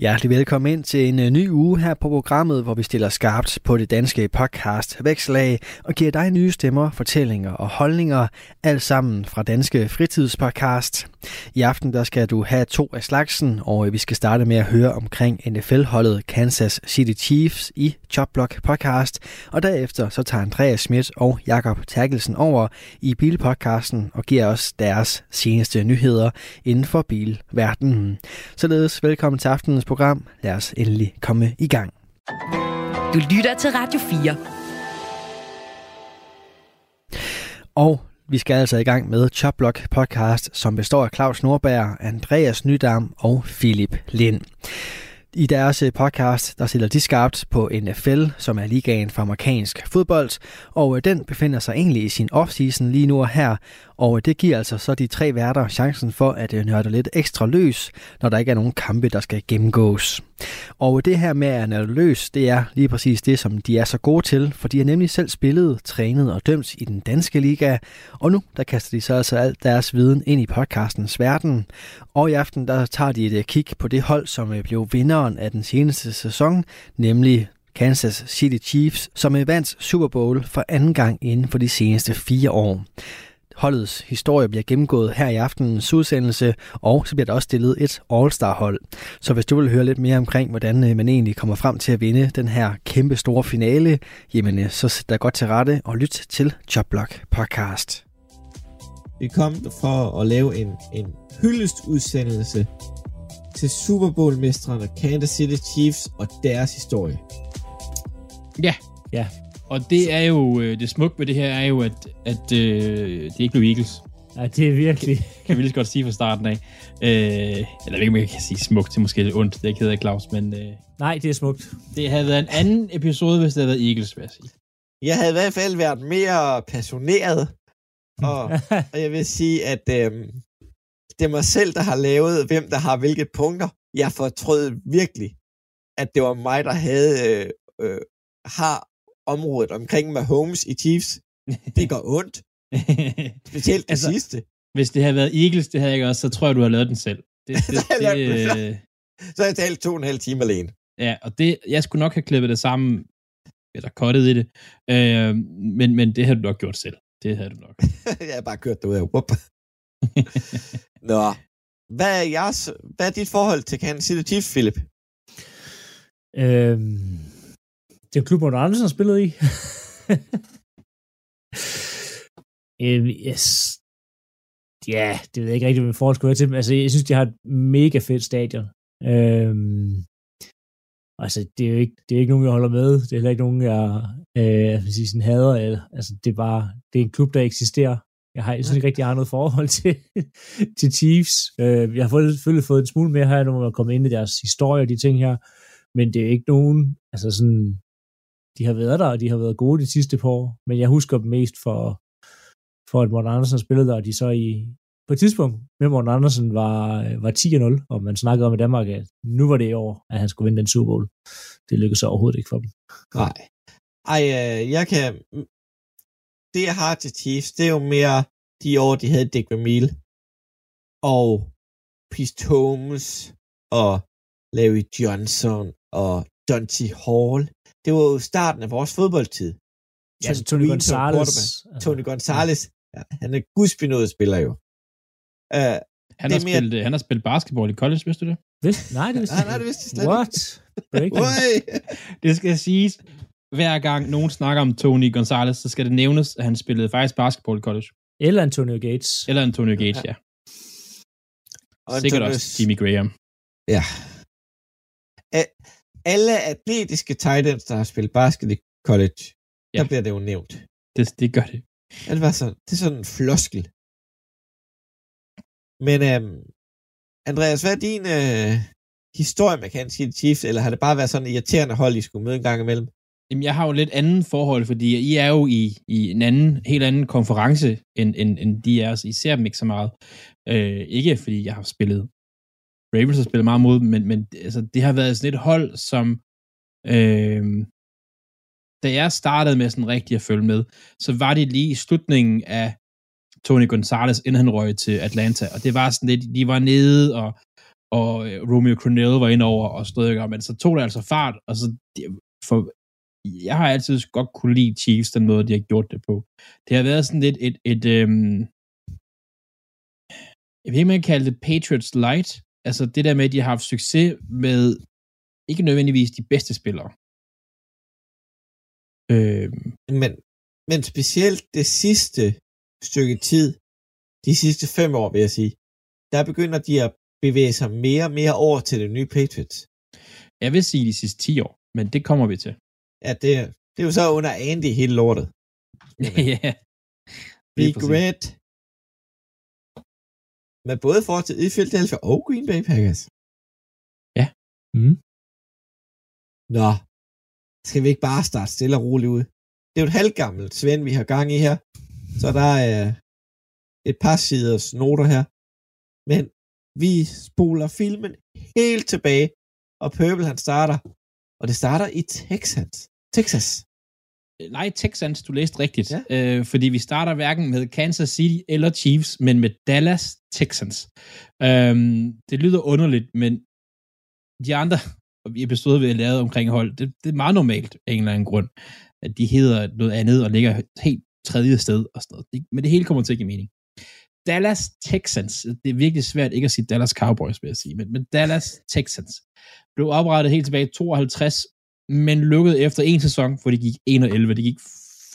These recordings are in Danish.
Hjertelig velkommen ind til en øh, ny uge her på programmet, hvor vi stiller skarpt på det danske podcast Vækslag og giver dig nye stemmer, fortællinger og holdninger, alt sammen fra Danske Fritidspodcast. I aften der skal du have to af slagsen, og øh, vi skal starte med at høre omkring NFL-holdet Kansas City Chiefs i Chopblock podcast, og derefter så tager Andreas Schmidt og Jakob Terkelsen over i Bilpodcasten og giver os deres seneste nyheder inden for bilverdenen. Således velkommen til aftenens program. Lad os endelig komme i gang. Du lytter til Radio 4. Og vi skal altså i gang med Chopblock podcast, som består af Claus Nordberg, Andreas Nydam og Philip Lind. I deres øh, podcast, der stiller de skarpt på NFL, som er ligaen for amerikansk fodbold, og øh, den befinder sig egentlig i sin offseason lige nu og her, og det giver altså så de tre værter chancen for at øh, nørde lidt ekstra løs, når der ikke er nogen kampe, der skal gennemgås. Og det her med at nørde løs, det er lige præcis det, som de er så gode til, for de har nemlig selv spillet, trænet og dømt i den danske liga, og nu der kaster de så altså alt deres viden ind i podcastens verden. Og i aften der tager de et øh, kig på det hold, som øh, blev vinderen af den seneste sæson, nemlig Kansas City Chiefs, som vandt Super Bowl for anden gang inden for de seneste fire år. Holdets historie bliver gennemgået her i aftenens udsendelse, og så bliver der også stillet et All-Star-hold. Så hvis du vil høre lidt mere omkring, hvordan øh, man egentlig kommer frem til at vinde den her kæmpe store finale, jamen øh, så sæt dig godt til rette og lyt til Chopblock podcast. Vi kom for at lave en, en hyldestudsendelse til Super Bowl-mestrene Kansas City Chiefs og deres historie. Ja, ja. Og det er jo, øh, det smukke ved det her er jo, at, at øh, det ikke blev Eagles. Ja, det er virkelig. Kan vi lige så godt sige fra starten af. Øh, eller jeg ved ikke, om jeg kan sige smukt, det er måske lidt ondt, det er ikke hedder Claus, men... Øh, Nej, det er smukt. Det havde været en anden episode, hvis det havde været Eagles, vil jeg sige. Jeg havde i hvert fald været mere passioneret, og, og jeg vil sige, at øh, det er mig selv, der har lavet, hvem der har hvilke punkter. Jeg fortrød virkelig, at det var mig, der havde øh, øh, har området omkring Mahomes i Chiefs. Det går ondt. Specielt det altså, sidste. Hvis det havde været Eagles, det havde jeg også, så tror jeg, du har lavet den selv. Det, det, det. Så har jeg talt to og en halv time alene. Ja, og det, jeg skulle nok have klippet det sammen, eller kottet i det, øh, men, men det havde du nok gjort selv. Det havde du nok. jeg har bare kørt det ud af. Whoop. Nå, hvad er, jeres, hvad er dit forhold til Kansas City Chiefs, Philip? Øhm, det er klub, hvor Andersen spillet i. øhm, yes. Ja, det ved jeg ikke rigtig, hvad forhold skulle være til. Altså, jeg synes, de har et mega fedt stadion. Øhm, altså, det er jo ikke, det er ikke nogen, jeg holder med. Det er heller ikke nogen, jeg, øh, jeg sige, sådan hader. Eller, altså, det er bare, det er en klub, der eksisterer. Jeg, har, jeg synes ikke rigtig, jeg har noget forhold til, til Chiefs. Øh, jeg har selvfølgelig fået en smule mere her, når man kommer ind i deres historie og de ting her. Men det er ikke nogen, altså sådan, de har været der, og de har været gode de sidste par år. Men jeg husker dem mest for, for at Morten Andersen spillede der, og de så i, på et tidspunkt med Morten Andersen var, øh, var 10-0, og man snakkede om i Danmark, at nu var det i år, at han skulle vinde den Super Bowl. Det lykkedes overhovedet ikke for dem. Nej. Ej, øh, jeg kan... Det, jeg har til Chiefs, det er jo mere de år, de havde Dick Vermeil og Pete Holmes og Larry Johnson og Dante Hall. Det var jo starten af vores fodboldtid. Ja, altså Tony Gonzalez. Tony Gonzalez. Ja, han er gudsbenået spiller jo. Uh, han, har mere... spillet, han har spillet basketball i college, vidste du det? Vidste? Nej, det vidste nej, nej, det vidste jeg slet What? det skal siges, hver gang nogen snakker om Tony Gonzalez, så skal det nævnes, at han spillede faktisk basketball i college. Eller Antonio Gates. Eller Antonio Gates, ja. ja. Og Sikkert Antonius... også Jimmy Graham. Ja. Alle atletiske titans, der har spillet basket i college, ja. der bliver det jo nævnt. Det, det gør det. Ja, det, var sådan, det er sådan en floskel. Men øhm, Andreas, hvad er din øh, historie med Kansas City Chiefs, eller har det bare været sådan en irriterende hold, I skulle møde en gang imellem? Jamen, jeg har jo lidt anden forhold, fordi I er jo i, i en anden, helt anden konference, end, end, end de er. Så I ser dem ikke så meget. Øh, ikke fordi jeg har spillet Ravens har spillet meget mod, men, men altså, det har været sådan et hold, som Øh, da jeg startede med sådan rigtig at følge med, så var det lige i slutningen af Tony Gonzalez, inden han røg til Atlanta, og det var sådan lidt, de var nede, og, og øh, Romeo Crennel var ind over og stod ikke men så tog det altså fart, og så for, jeg har altid godt kunne lide Chiefs, den måde, de har gjort det på. Det har været sådan lidt et, et, et øhm, jeg ved ikke, man kan kalde det Patriots Light, altså det der med, at de har haft succes med ikke nødvendigvis de bedste spillere. Øh. Men, men specielt det sidste stykke tid, de sidste fem år, vil jeg sige, der begynder de at bevæge sig mere og mere over til det nye Patriots. Jeg vil sige de sidste 10 år, men det kommer vi til. Ja, det, det er jo så under Andy hele lortet. ja. Big Red. Men både for til i Philadelphia og Green Bay Packers. Ja. Mm. Nå, skal vi ikke bare starte stille og roligt ud? Det er jo et halvgammelt Svend, vi har gang i her. Så der er et par siders noter her. Men vi spoler filmen helt tilbage, og Purple han starter, og det starter i Texas. Texas. Nej, Texans, du læste rigtigt. Ja. Øh, fordi vi starter hverken med Kansas City eller Chiefs, men med Dallas Texans. Øhm, det lyder underligt, men de andre episoder, vi har lavet omkring hold, det, det er meget normalt af en eller anden grund, at de hedder noget andet og ligger helt tredje sted og sådan noget. Det, men det hele kommer til at give mening. Dallas Texans, det er virkelig svært ikke at sige Dallas Cowboys, vil jeg sige, men, men Dallas Texans blev oprettet helt tilbage i 52, men lukkede efter en sæson, for det gik 1-11. Det gik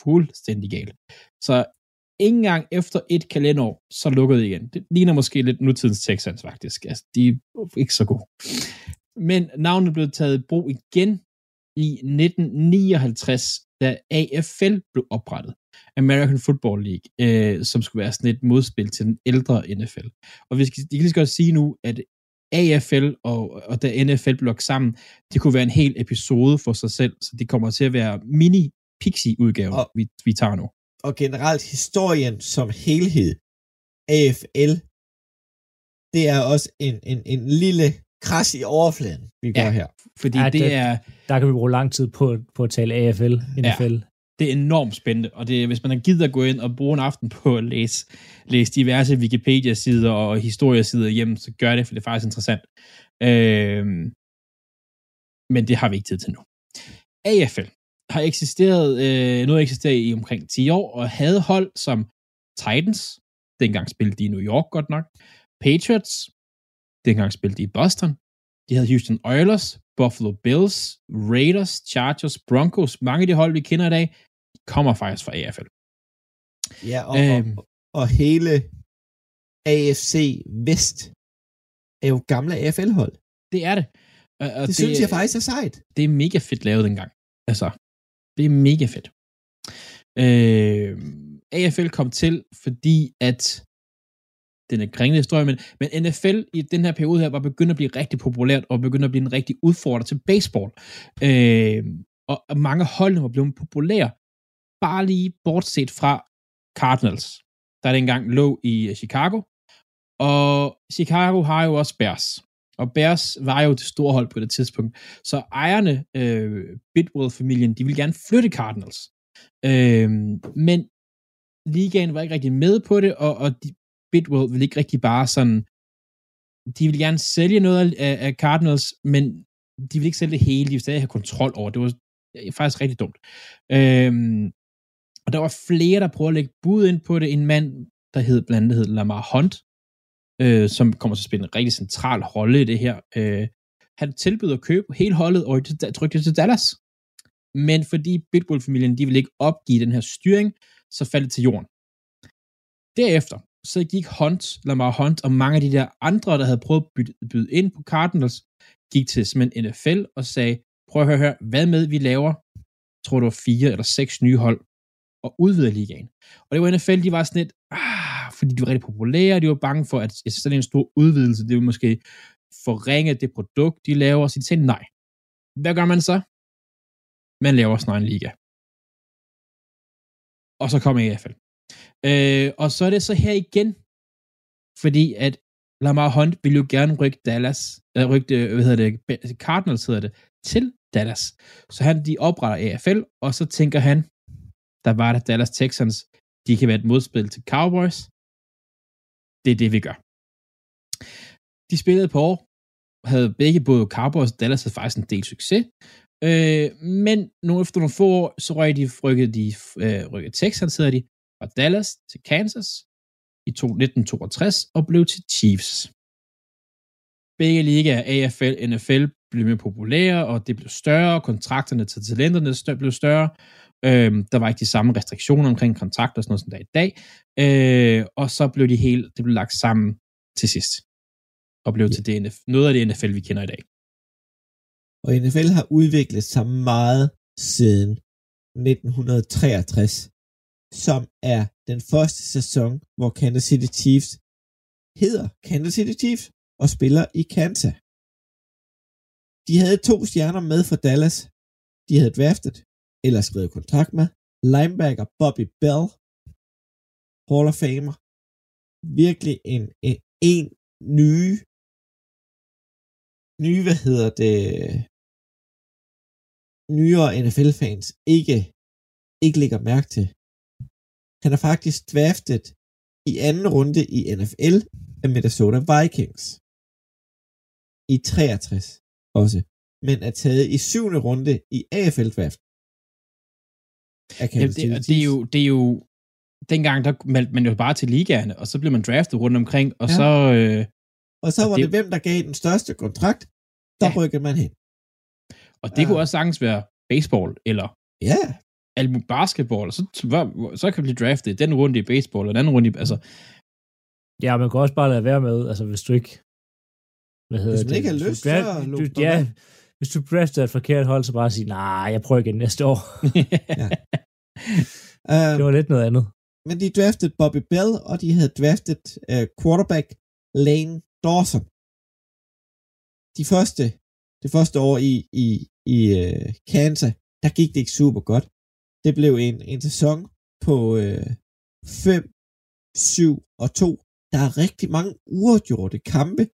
fuldstændig galt. Så ikke engang efter et kalenderår, så lukkede det igen. Det ligner måske lidt nutidens Texans, faktisk. Altså, de er ikke så gode. Men navnet blev taget i brug igen i 1959, da AFL blev oprettet. American Football League, øh, som skulle være sådan et modspil til den ældre NFL. Og vi skal, jeg kan lige så godt sige nu, at AFL og, og da NFL blev sammen, det kunne være en hel episode for sig selv, så det kommer til at være mini-pixie-udgave, vi, vi tager nu. Og generelt historien som helhed, AFL, det er også en, en, en lille kras i overfladen, vi gør ja, her. Fordi ja, det, det er... Der kan vi bruge lang tid på, på at tale AFL, NFL. Ja, det er enormt spændende, og det, hvis man har givet at gå ind og bruge en aften på at læse, læse diverse Wikipedia-sider og historiesider hjem, så gør det, for det er faktisk interessant. Øh, men det har vi ikke tid til nu. AFL har eksisteret, øh, nu har eksisteret i omkring 10 år, og havde hold som Titans, dengang spillede de i New York godt nok, Patriots, dengang spillede de i Boston, de havde Houston Oilers, Buffalo Bills, Raiders, Chargers, Broncos, mange af de hold, vi kender i dag, kommer faktisk fra AFL. Ja, og, øhm, og, og hele AFC Vest er jo gamle AFL-hold. Det er det. Og, og det, det synes jeg faktisk er sejt. Det er mega fedt lavet dengang. Altså, det er mega fedt. Øh, AFL kom til, fordi at den er kringende historie, men, men NFL i den her periode her var begyndt at blive rigtig populært, og begyndt at blive en rigtig udfordrer til baseball. Øh, og, og mange hold var blevet populære, bare lige bortset fra Cardinals, der dengang lå i Chicago, og Chicago har jo også Bears, og Bears var jo det store hold på det tidspunkt, så ejerne, øh, Bidwell-familien, de ville gerne flytte Cardinals, øh, men ligaen var ikke rigtig med på det, og, og de, Bidwell ville ikke rigtig bare sådan, de ville gerne sælge noget af, af Cardinals, men de ville ikke sælge det hele, de ville stadig have kontrol over det. var faktisk rigtig dumt. Øhm, og der var flere, der prøvede at lægge bud ind på det. En mand, der hed blandt andet hed Lamar Hunt, øh, som kommer til at spille en rigtig central rolle i det her. Øh, han tilbød at købe hele holdet og trykke det til Dallas. Men fordi Bitbull-familien de ville ikke opgive den her styring, så faldt det til jorden. Derefter, så gik Hunt, Lamar Hunt og mange af de der andre, der havde prøvet at byde, byde ind på Cardinals, gik til simpelthen NFL og sagde, prøv at høre, hør, hvad med vi laver, tror du fire eller seks nye hold, og udvider ligaen. Og det var NFL, de var sådan lidt, ah, fordi de var rigtig populære, de var bange for, at sådan en stor udvidelse, det ville måske forringe det produkt, de laver, så de tænkte, nej. Hvad gør man så? Man laver sådan en liga. Og så kommer AFL. Øh, og så er det så her igen, fordi at Lamar Hunt ville jo gerne rykke Dallas, eller rykke, øh, hvad hedder det, Cardinals hedder det, til Dallas. Så han, de opretter AFL, og så tænker han, der var der Dallas Texans, de kan være et modspil til Cowboys. Det er det, vi gør. De spillede på år, havde begge både Cowboys og Dallas havde faktisk en del succes. Øh, men nu efter nogle få år, så røg de, rykkede de, øh, rykkede Texans, hedder de, fra Dallas til Kansas i 1962 og blev til Chiefs. Begge ligaer, AFL, NFL, blev mere populære, og det blev større, kontrakterne til talenterne blev større, Øhm, der var ikke de samme restriktioner omkring kontrakter og sådan noget, som der er i dag. Øh, og så blev de helt, det blev lagt sammen til sidst. Og blev ja. til det, noget af det NFL, vi kender i dag. Og NFL har udviklet sig meget siden 1963, som er den første sæson, hvor Kansas City Chiefs hedder Kansas City Chiefs og spiller i Kansas. De havde to stjerner med for Dallas. De havde draftet eller skrevet kontrakt med. Linebacker Bobby Bell, Hall of Famer. Virkelig en, en, en nye, nye, hvad hedder det, nyere NFL-fans ikke, ikke lægger mærke til. Han er faktisk draftet i anden runde i NFL af Minnesota Vikings. I 63 også, men er taget i syvende runde i Jamen, det, det, er jo, det er jo, dengang der meldte man jo bare til ligaerne, og så blev man draftet rundt omkring, og ja. så... Øh, og så var det, det, hvem der gav den største kontrakt, der ja. rykkede man hen. Og det ja. kunne også sagtens være baseball, eller ja. alt basketball, og så, så, så kan vi blive draftet den runde i baseball, og den anden runde i... Altså, ja, man kan også bare lade være med, altså hvis du ikke... Hvad hedder hvis man det? ikke har lyst, så du, ja, hvis du drafter et forkert hold, så bare sige, nej, jeg prøver igen næste år. ja. Um, det var lidt noget andet. Men de draftede Bobby Bell, og de havde draftet uh, quarterback Lane Dawson. De første, det første år i, i, i uh, Kansas, der gik det ikke super godt. Det blev en, en sæson på 5, uh, 7 og 2. Der er rigtig mange uafgjorte kampe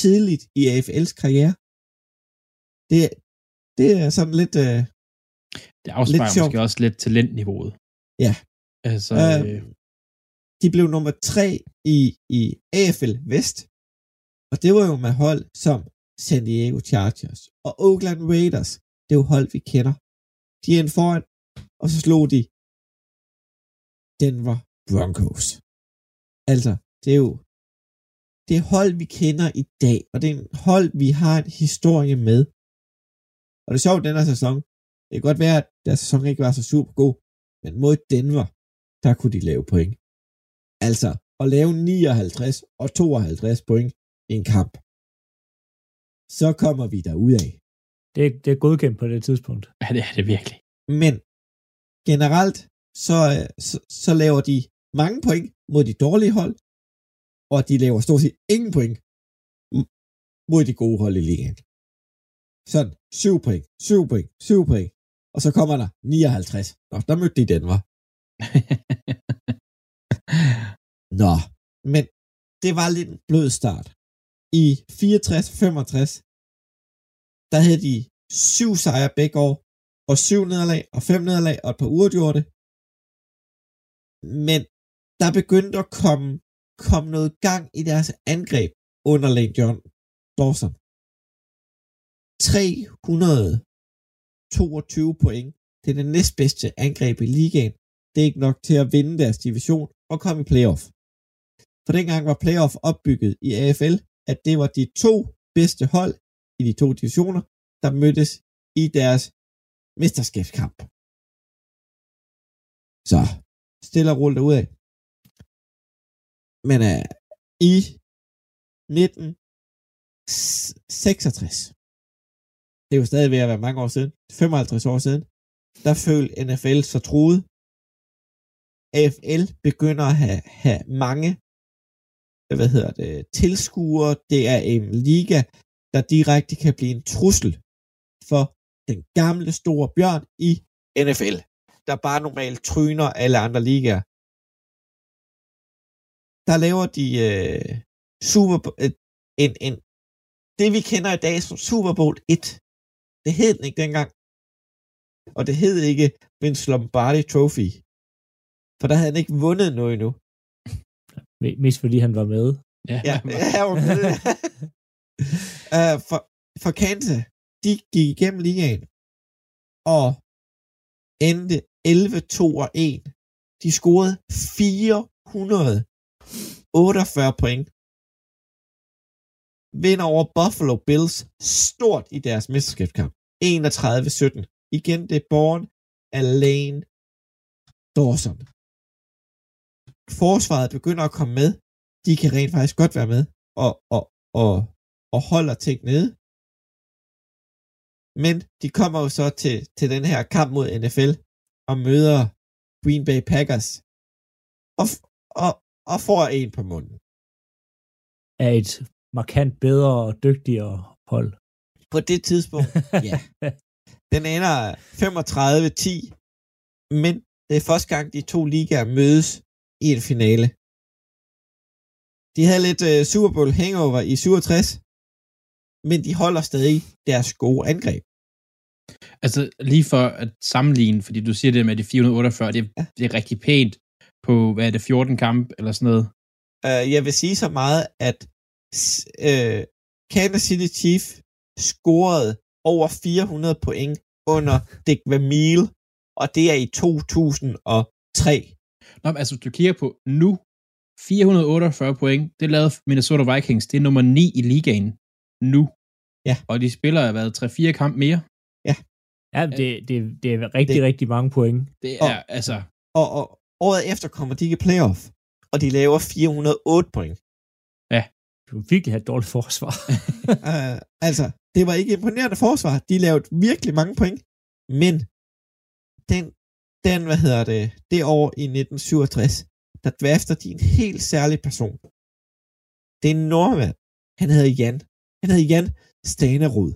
tidligt i AFL's karriere det, det er sådan lidt... Øh, det afspejler lidt måske også lidt talentniveauet. Ja. Altså, øh, øh, de blev nummer tre i, i AFL Vest, og det var jo med hold som San Diego Chargers og Oakland Raiders. Det er jo hold, vi kender. De er en foran, og så slog de Denver Broncos. Altså, det er jo det er hold, vi kender i dag, og det er en hold, vi har en historie med. Og det er sjovt, den her sæson, det kan godt være, at deres sæson ikke var så super god, men mod Denver, der kunne de lave point. Altså, at lave 59 og 52 point i en kamp, så kommer vi ud af. Det, det er godkendt på det tidspunkt. Ja, det er det virkelig. Men generelt, så, så, så laver de mange point mod de dårlige hold, og de laver stort set ingen point mod de gode hold i ligaen. Sådan, 7 point, 7 point, 7 point. Og så kommer der 59. Nå, der mødte de den, var. Nå, men det var lidt en blød start. I 64-65, der havde de syv sejre begge år, og syv nederlag, og fem nederlag, og et par det. Men der begyndte at komme, komme noget gang i deres angreb under Lane John Dawson. 22 point. Det er det næstbedste angreb i ligaen. Det er ikke nok til at vinde deres division og komme i playoff. For dengang var playoff opbygget i AFL, at det var de to bedste hold i de to divisioner, der mødtes i deres mesterskabskamp. Så, stille og roligt af. Men uh, i 1966, det er jo stadig ved at være mange år siden, 55 år siden, der følte NFL så truet. AFL begynder at have, have mange hvad hedder det, tilskuere. Det er en liga, der direkte kan blive en trussel for den gamle store bjørn i NFL, der bare normalt tryner alle andre ligaer. Der laver de øh, Super, øh, en, en, det vi kender i dag som Super Bowl 1. Det hed den ikke dengang. Og det hed ikke Vince Lombardi Trophy. For der havde han ikke vundet noget endnu. Mest fordi han var med. Ja, ja, ja var med. uh, for, for Kansas, de gik igennem ligaen og endte 11-2 og 1. De scorede 448 point. Vinder over Buffalo Bills stort i deres mesterskabskamp. 31-17. Igen det er born af Dawson. Forsvaret begynder at komme med. De kan rent faktisk godt være med og, og, og, og holder ting nede. Men de kommer jo så til, til den her kamp mod NFL og møder Green Bay Packers og, og, og får en på munden. Er et markant bedre og dygtigere hold. På det tidspunkt, ja. Den ender 35-10, men det er første gang, de to ligaer mødes i en finale. De havde lidt uh, Super Bowl hangover i 67, men de holder stadig deres gode angreb. Altså lige for at sammenligne, fordi du siger det med de 448, det, ja. det er rigtig pænt på, hvad er det, 14 kamp eller sådan noget? Uh, jeg vil sige så meget, at uh, Kansas City Chief scorede over 400 point under Dick Vermeil, og det er i 2003. Nå, men altså, du kigger på nu, 448 point, det lavede Minnesota Vikings, det er nummer 9 i ligaen nu. Ja. Og de spiller har været 3-4 kamp mere. Ja. Ja, det, det, det er rigtig, det, rigtig mange point. Det er, og, altså... Og, og året efter kommer de ikke i playoff, og de laver 408 point. Ja. Du virkelig have et dårligt forsvar. uh, altså, det var ikke imponerende forsvar. De lavede virkelig mange point, men den, den hvad hedder det, det år i 1967, der drafter de en helt særlig person. Det er en nordmand. Han hedder Jan. Han hedder Jan Stanerud.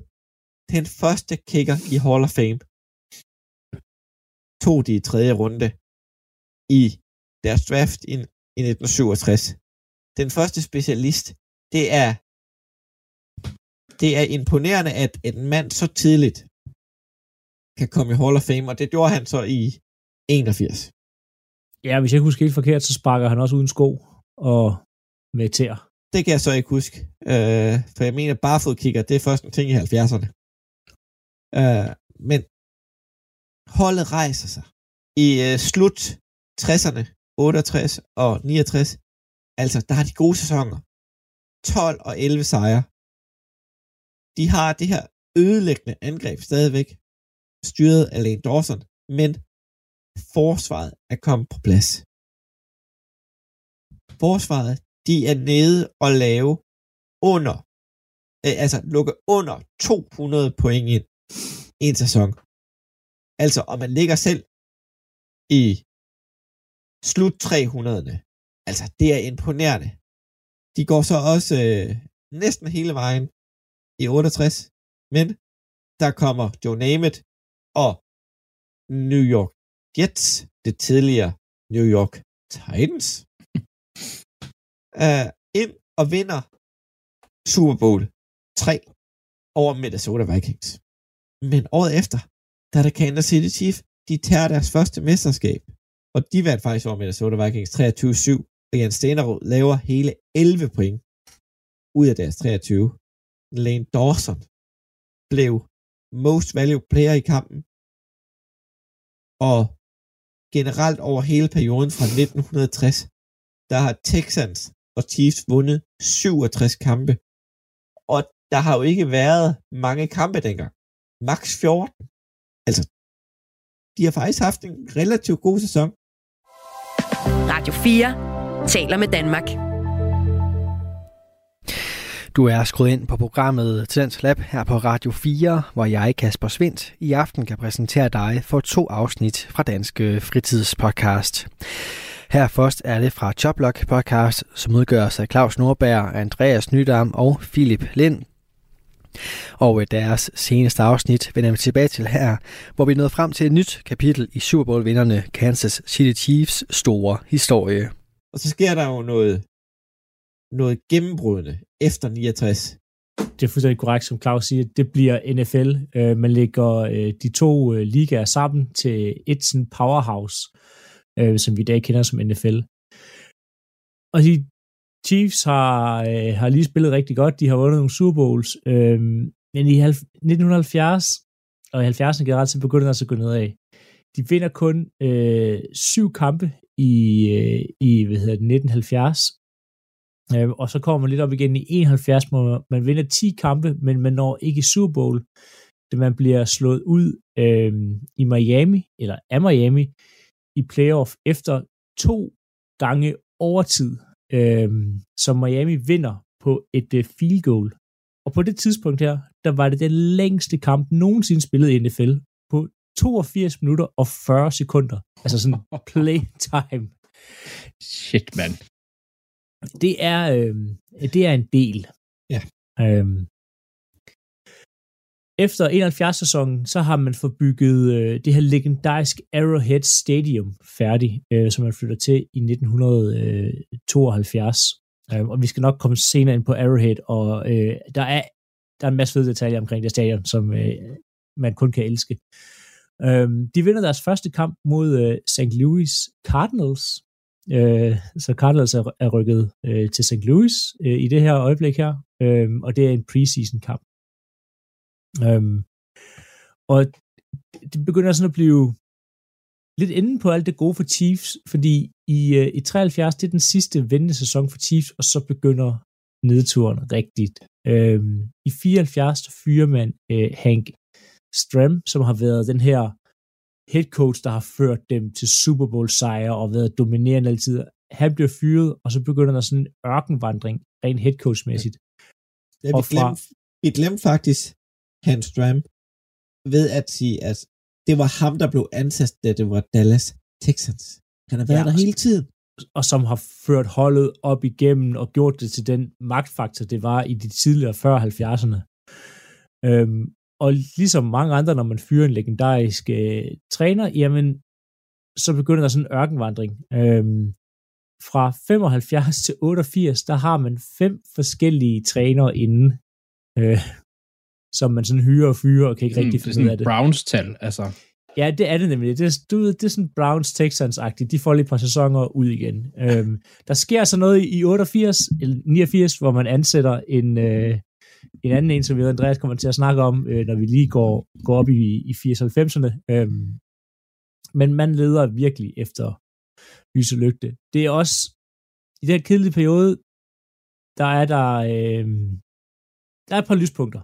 Den første kicker i Hall of Fame. Tog de i tredje runde i deres draft i, i 1967. Den første specialist, det er det er imponerende, at en mand så tidligt kan komme i Hall of Fame, og det gjorde han så i 81. Ja, hvis jeg ikke husker helt forkert, så sparker han også uden sko og med tæer. Det kan jeg så ikke huske, øh, for jeg mener, barfodkigger, det er først en ting i 70'erne. Øh, men holdet rejser sig. I øh, slut 60'erne, 68 og 69, altså der har de gode sæsoner. 12 og 11 sejre. De har det her ødelæggende angreb stadigvæk, styret af Lane Dawson, men forsvaret er kommet på plads. Forsvaret, de er nede og lave under, øh, altså lukke under 200 point ind i en sæson. Altså, og man ligger selv i slut 300'erne. Altså, det er imponerende. De går så også øh, næsten hele vejen i 68, men der kommer Joe Namath og New York Jets, det tidligere New York Titans, uh, ind og vinder Super Bowl 3 over Minnesota Vikings. Men året efter, der er der Kansas City Chief, de tager deres første mesterskab, og de vandt faktisk over Minnesota Vikings 23-7, og Jan Stenerud laver hele 11 point ud af deres 23. Lane Dawson blev most valuable player i kampen, og generelt over hele perioden fra 1960, der har Texans og Chiefs vundet 67 kampe. Og der har jo ikke været mange kampe dengang. Max 14. Altså, de har faktisk haft en relativt god sæson. Radio 4 taler med Danmark. Du er skruet ind på programmet Tidens Lab her på Radio 4, hvor jeg, Kasper Svindt, i aften kan præsentere dig for to afsnit fra Danske øh, Fritidspodcast. Her først er det fra Choplock podcast, som udgøres af Claus Nordberg, Andreas Nydam og Philip Lind. Og øh, deres seneste afsnit vender vi tilbage til her, hvor vi nåede frem til et nyt kapitel i Super Bowl-vinderne Kansas City Chiefs store historie. Og så sker der jo noget noget gennembrudende efter 69. det er fuldstændig korrekt, som Claus siger. Det bliver NFL. Øh, man lægger øh, de to øh, ligaer sammen til et sådan powerhouse, øh, som vi i dag kender som NFL. Og de Chiefs har, øh, har lige spillet rigtig godt. De har vundet nogle Super Bowls. Øh, men i 1970 og i 70'erne generelt, så begynder det altså at gå nedad. De vinder kun øh, syv kampe i, øh, i hvad hedder det, 1970, øh, og så kommer man lidt op igen i 71, hvor man vinder 10 kampe, men man når ikke i Super Bowl, da man bliver slået ud øh, i Miami, eller af Miami, i playoff efter to gange overtid, øh, som Miami vinder på et øh, field goal. Og på det tidspunkt her, der var det den længste kamp nogensinde spillet i NFL på 82 minutter og 40 sekunder. Altså sådan playtime. Shit, mand. Det er, øh, det er en del. Ja. Øhm, efter 71-sæsonen, så har man forbygget øh, det her legendariske Arrowhead Stadium færdig, øh, som man flytter til i 1972. Øh, og vi skal nok komme senere ind på Arrowhead, og øh, der, er, der er en masse fede detaljer omkring det stadion, som øh, man kun kan elske. Øh, de vinder deres første kamp mod øh, St. Louis Cardinals, Øh, så Cardinals er, er rykket øh, til St. Louis øh, i det her øjeblik her, øh, og det er en preseason kamp. Øh, og det begynder sådan at blive lidt inde på alt det gode for Chiefs, fordi i, øh, i 73, det er den sidste vendende sæson for Chiefs, og så begynder nedturen rigtigt. Øh, I 74 fyrer man øh, Hank Stram, som har været den her head coach, der har ført dem til Super Bowl sejre og været dominerende altid. Han bliver fyret, og så begynder der sådan en ørkenvandring, rent head coach-mæssigt. Ja, vi, fra- glemte, vi glemte faktisk Hans Stram ved at sige, at det var ham, der blev ansat, da det var Dallas Texans. Han har været Ja, der og- hele tiden. og som har ført holdet op igennem og gjort det til den magtfaktor, det var i de tidligere 40-70'erne. Øhm, og ligesom mange andre, når man fyrer en legendarisk øh, træner, jamen, så begynder der sådan en ørkenvandring. Øhm, fra 75 til 88, der har man fem forskellige trænere inde, øh, som man sådan hyrer og fyrer, og kan ikke rigtig finde ud af det. Browns-tal, altså. Ja, det er det nemlig. Det er, du ved, det er sådan Browns Texans-agtigt. De får lige et par sæsoner ud igen. Øhm, der sker så noget i 88, eller 89, hvor man ansætter en, øh, en anden en, som vi Andreas kommer til at snakke om, øh, når vi lige går, går op i, i 80-90'erne. Øhm, men man leder virkelig efter lys og lygte. Det er også, i den kedelige periode, der er der, øh, der er et par lyspunkter.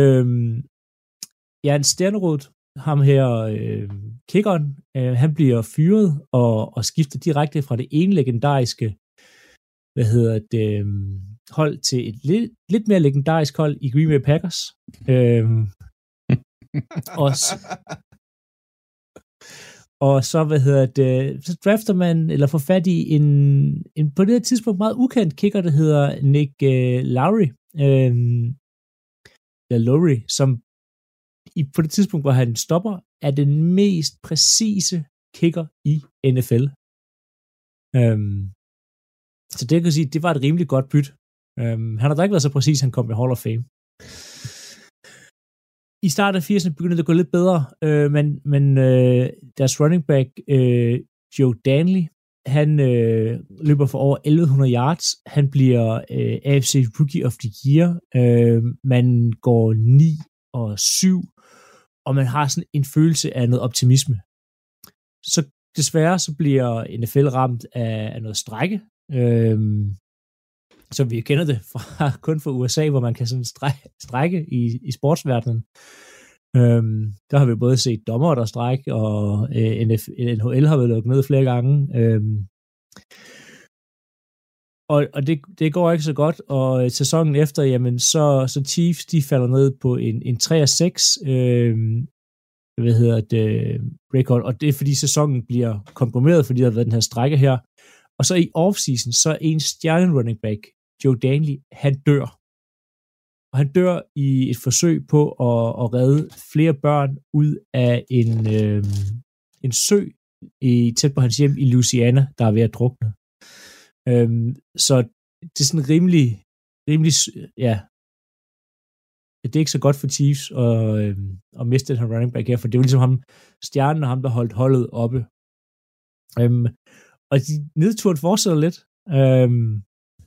Øhm, Jan Stjernerud, ham her, øh, kickeren, øh, han bliver fyret og, og skifter direkte fra det ene legendariske, hvad hedder det, øh, hold til et lidt, lidt mere legendarisk hold i Green Bay Packers. Øh, og, og så, hvad hedder det, så drafter man, eller får fat i en, en på det her tidspunkt meget ukendt kicker, der hedder Nick øh, Lowry, øh, eller Lowry, som i, på det tidspunkt, hvor han stopper, er den mest præcise kicker i NFL. Øhm, så det kan jeg sige, det var et rimelig godt byt. Øhm, han har da ikke været så præcis, han kom i Hall of Fame. I starten af 80'erne begyndte det at gå lidt bedre, øh, men, men øh, deres running back, øh, Joe Danley, han øh, løber for over 1100 yards. Han bliver øh, AFC Rookie of the Year. Øh, man går 9 og 7, og man har sådan en følelse af noget optimisme. Så desværre så bliver NFL ramt af, af noget strække, Øh, som vi kender det fra, kun fra USA, hvor man kan sådan strække, strække i, i sportsverdenen. Øhm, der har vi både set dommer, der strække, og øh, NF, NHL har været lukket ned flere gange. Øhm, og, og det, det går ikke så godt, og øh, sæsonen efter, jamen, så, så Chiefs, de falder ned på en, en 3-6, øh, hvad hedder det, record, og det er fordi sæsonen bliver komprimeret, fordi der har været den her strække her, og så i offseason, så er en stjerne running back, Joe Danley, han dør. Og han dør i et forsøg på at, at redde flere børn ud af en, øh, en sø i, tæt på hans hjem i Louisiana, der er ved at drukne. Øhm, så det er sådan rimelig, rimelig, ja, det er ikke så godt for Chiefs at, øh, at miste den her running back her, for det var ligesom ham, stjernen og ham, der holdt holdet oppe. Øhm, og de nedturen fortsætter lidt. Øhm,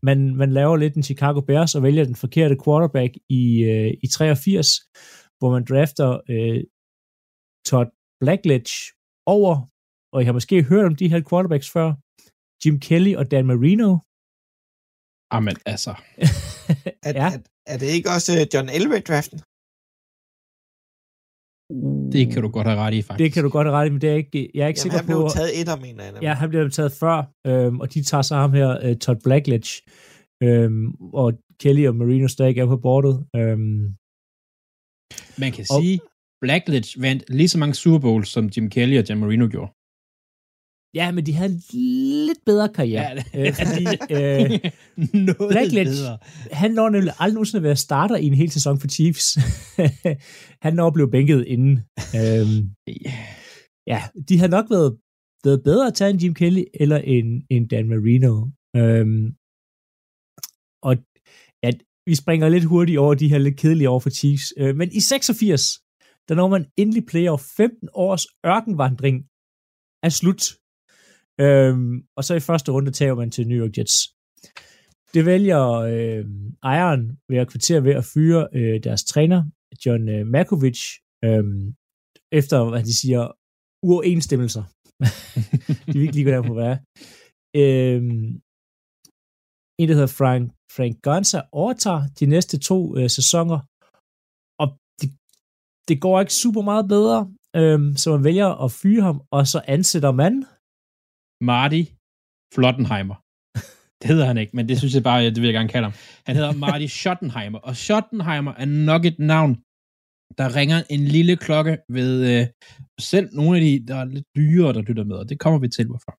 man, man laver lidt en Chicago Bears og vælger den forkerte quarterback i, øh, i 83, hvor man drafter øh, Todd Blackledge over, og jeg har måske hørt om de her quarterbacks før, Jim Kelly og Dan Marino. Amen, altså. Er, ja. er, er det ikke også øh, John Elway-draften? Det kan du godt have ret i, faktisk. Det kan du godt have ret i, men det er ikke, jeg er ikke Jamen, sikker han blev på... taget et af mine af Ja, han bliver taget før, øhm, og de tager så ham her, øh, Todd Blackledge, øhm, og Kelly og Marino stadig er på bordet. Øhm, Man kan Og- sige, Blackledge vandt lige så mange Super Bowls, som Jim Kelly og Jan Marino gjorde. Ja, men de havde en lidt bedre karriere. Ja, det- øh, fordi øh, Noget Blackledge, bedre. han når nemlig aldrig nogensinde at være starter i en hel sæson for Chiefs. han når at blive bænket inden. Øhm, ja, de har nok været, været bedre at tage en Jim Kelly eller en, en Dan Marino. Øhm, og ja, vi springer lidt hurtigt over de her lidt kedelige år for Chiefs. Øh, men i 86, der når man endelig playoff 15 års ørkenvandring er slut. Øhm, og så i første runde tager man til New York Jets. Det vælger øh, ejeren ved at kvittere ved at fyre øh, deres træner, John øh, Makovic, øh, efter, hvad de siger, uoverensstemmelser. de vil ikke lige gå der på, hvad er. Øh, en, der hedder Frank, Frank Gonza, overtager de næste to øh, sæsoner, og det, det går ikke super meget bedre, øh, så man vælger at fyre ham, og så ansætter man Marty Flottenheimer. Det hedder han ikke, men det synes jeg bare, det vil jeg gerne kalde ham. Han hedder Marty Schottenheimer, og Schottenheimer er nok et navn, der ringer en lille klokke ved øh, selv nogle af de, der er lidt dyre, der lytter med, og det kommer vi til, hvorfor.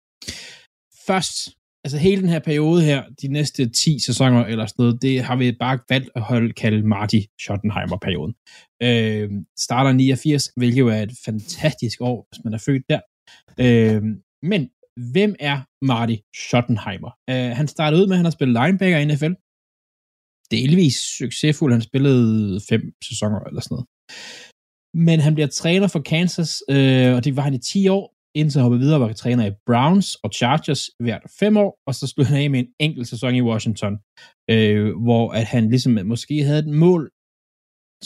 Først, altså hele den her periode her, de næste 10 sæsoner eller sådan noget, det har vi bare valgt at holde, kalde Marty Schottenheimer-perioden. Øh, starter 89, hvilket jo er et fantastisk år, hvis man er født der. Øh, men hvem er Marty Schottenheimer? Uh, han startede ud med, at han har spillet linebacker i NFL. Delvis succesfuld. Han spillede fem sæsoner eller sådan noget. Men han bliver træner for Kansas, uh, og det var han i 10 år, indtil han hoppede videre og var træner i Browns og Chargers hvert fem år, og så sluttede han af med en enkelt sæson i Washington, uh, hvor at han ligesom måske havde et mål,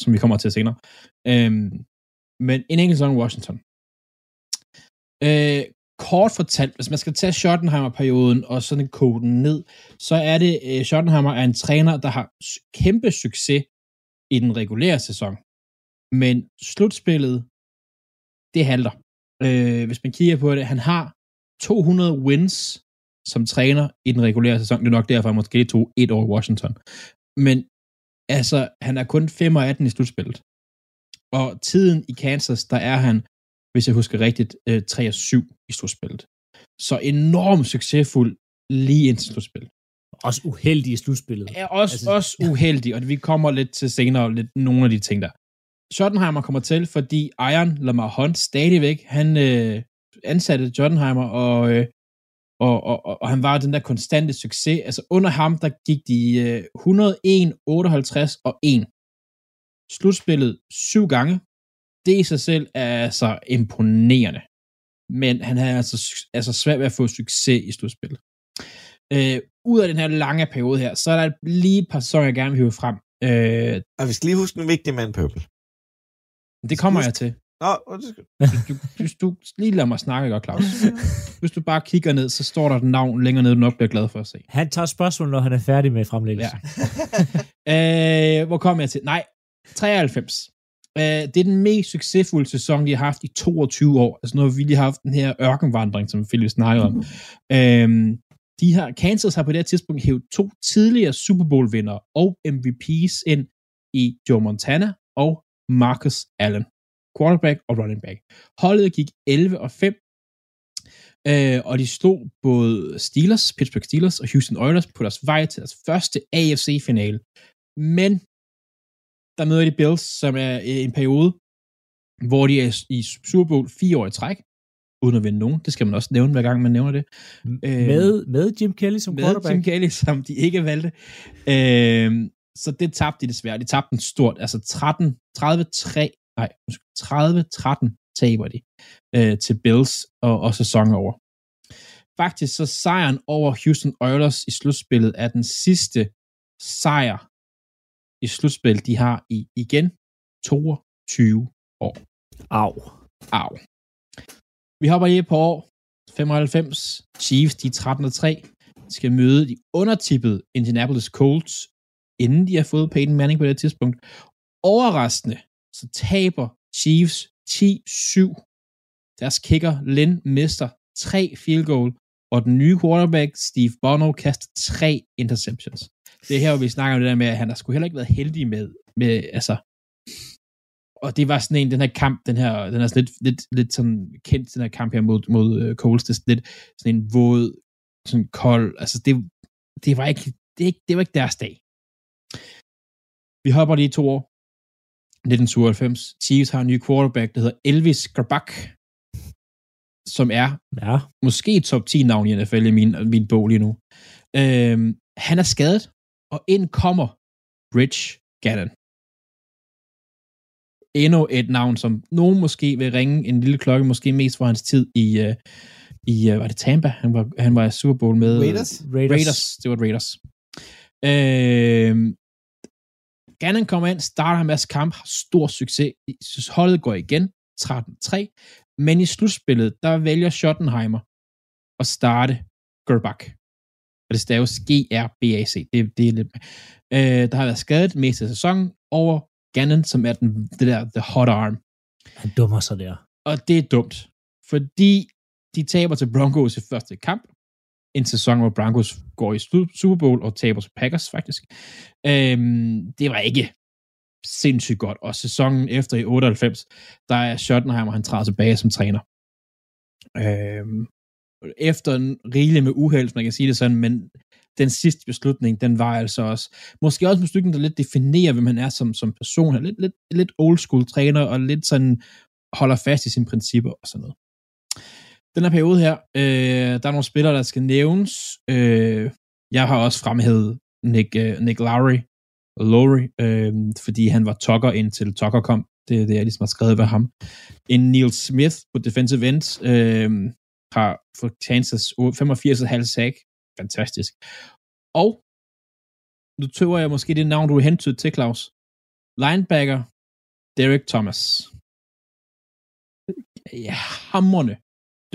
som vi kommer til senere, uh, men en enkelt sæson i Washington. Uh, kort fortalt, hvis man skal tage Schottenheimer-perioden og sådan koden ned, så er det, uh, Schottenheimer er en træner, der har kæmpe succes i den regulære sæson. Men slutspillet, det halter. Øh, hvis man kigger på det, han har 200 wins som træner i den regulære sæson. Det er nok derfor, han måske tog et år i Washington. Men altså, han er kun 5 og 18 i slutspillet. Og tiden i Kansas, der er han hvis jeg husker rigtigt, øh, 3 og 7 i slutspillet. Så enormt succesfuld lige indtil slutspillet. også uheldig i slutspillet. Er også, Altså- også uheldig, og vi kommer lidt til senere, lidt nogle af de ting der. Schottenheimer kommer til, fordi ejeren Lamar Hunt stadigvæk, han øh, ansatte Schottenheimer, og, øh, og, og, og, og han var den der konstante succes. Altså under ham, der gik de øh, 101, 58 og 1. Slutspillet syv gange. Det i sig selv er altså imponerende. Men han havde altså, altså svært ved at få succes i slutspillet. Øh, ud af den her lange periode her, så er der lige et par sæsoner, jeg gerne vil hive frem. Øh, Og vi skal lige huske en vigtig mand, Pøbel. det kommer jeg til. Nå, undskyld. Du, hvis du lige lader mig snakke, godt, Claus. Hvis du bare kigger ned, så står der et navn længere ned, du nok bliver glad for at se. Han tager spørgsmål, når han er færdig med fremlæggelsen. Ja. øh, hvor kom jeg til? Nej, 93. Øh, det er den mest succesfulde sæson, de har haft i 22 år. Altså nu har vi lige haft den her ørkenvandring, som Philip snakker om. Øh, de har, Kansas har på det her tidspunkt hævet to tidligere Super Bowl vinder og MVP's ind i Joe Montana og Marcus Allen. Quarterback og running back. Holdet gik 11 og 5, øh, og de stod både Steelers, Pittsburgh Steelers og Houston Oilers på deres vej til deres første AFC-finale. Men der møder de Bills, som er øh, en periode, hvor de er i Super Bowl fire år i træk, uden at vinde nogen. Det skal man også nævne, hver gang man nævner det. Med, med Jim Kelly som med quarterback. Jim Kelly, som de ikke valgte. Øh, så det tabte de desværre. De tabte den stort. Altså 13, 30-3, nej, 30-13 taber de øh, til Bills og, og sæsonen over. Faktisk så sejren over Houston Oilers i slutspillet er den sidste sejr i slutspil, de har i igen 22 år. Au. Au. Vi hopper lige på år 95. Chiefs, de er 13 og 3, skal møde de undertippede Indianapolis Colts, inden de har fået Peyton Manning på det tidspunkt. Overraskende, så taber Chiefs 10-7. Deres kicker, Lynn, mister tre field goal, og den nye quarterback, Steve Bono, kaster tre interceptions. Det er her, hvor vi snakker om det der med, at han har sgu heller ikke været heldig med, med altså, og det var sådan en, den her kamp, den her, den er lidt, lidt, lidt sådan kendt, den her kamp her mod, mod uh, Coles, det er sådan lidt sådan en våd, sådan kold, altså det, det var ikke, det, ikke, det var ikke deres dag. Vi hopper lige to år. 1992. Chiefs har en ny quarterback, der hedder Elvis Grabak, som er Ja. måske top 10 navn i NFL i min, min bog lige nu. Øhm, han er skadet, og ind kommer Rich Gannon. Endnu et navn, som nogen måske vil ringe en lille klokke, måske mest for hans tid i, uh, i uh, var det Tampa? Han var, han var i Super Bowl med Raiders? Raiders. Raiders. Det var Raiders. Øhm, Gannon kommer ind, starter en masse kamp, har stor succes. Holdet går igen, 13-3. Men i slutspillet, der vælger Schottenheimer at starte Gerbach. Og det staves G-R-B-A-C. Det, det er lidt... Øh, der har været skadet mest af sæsonen over Gannon, som er den, det der the hot arm. Han dummer sig der. Og det er dumt, fordi de taber til Broncos i første kamp. En sæson, hvor Broncos går i Super Bowl og taber til Packers, faktisk. Øhm, det var ikke sindssygt godt. Og sæsonen efter i 98, der er Schottenheimer, han træder tilbage som træner. Øhm, efter en rigelig med uheld, hvis man kan sige det sådan, men den sidste beslutning, den var altså også, måske også en beslutning, der lidt definerer, hvem han er som, som person. Lidt, lidt, lidt old school træner, og lidt sådan holder fast i sine principper og sådan noget. Den her periode her, øh, der er nogle spillere, der skal nævnes. Øh, jeg har også fremhævet Nick, øh, Nick Lowry, Lowry øh, fordi han var tokker indtil tokker kom. Det er det, jeg ligesom har skrevet ved ham. En Neil Smith på defensive end øh, har fået Kansas 85,5 sack. Fantastisk. Og nu tøver jeg måske det navn, du er hentydet til, Claus. Linebacker Derek Thomas. Ja, hammerne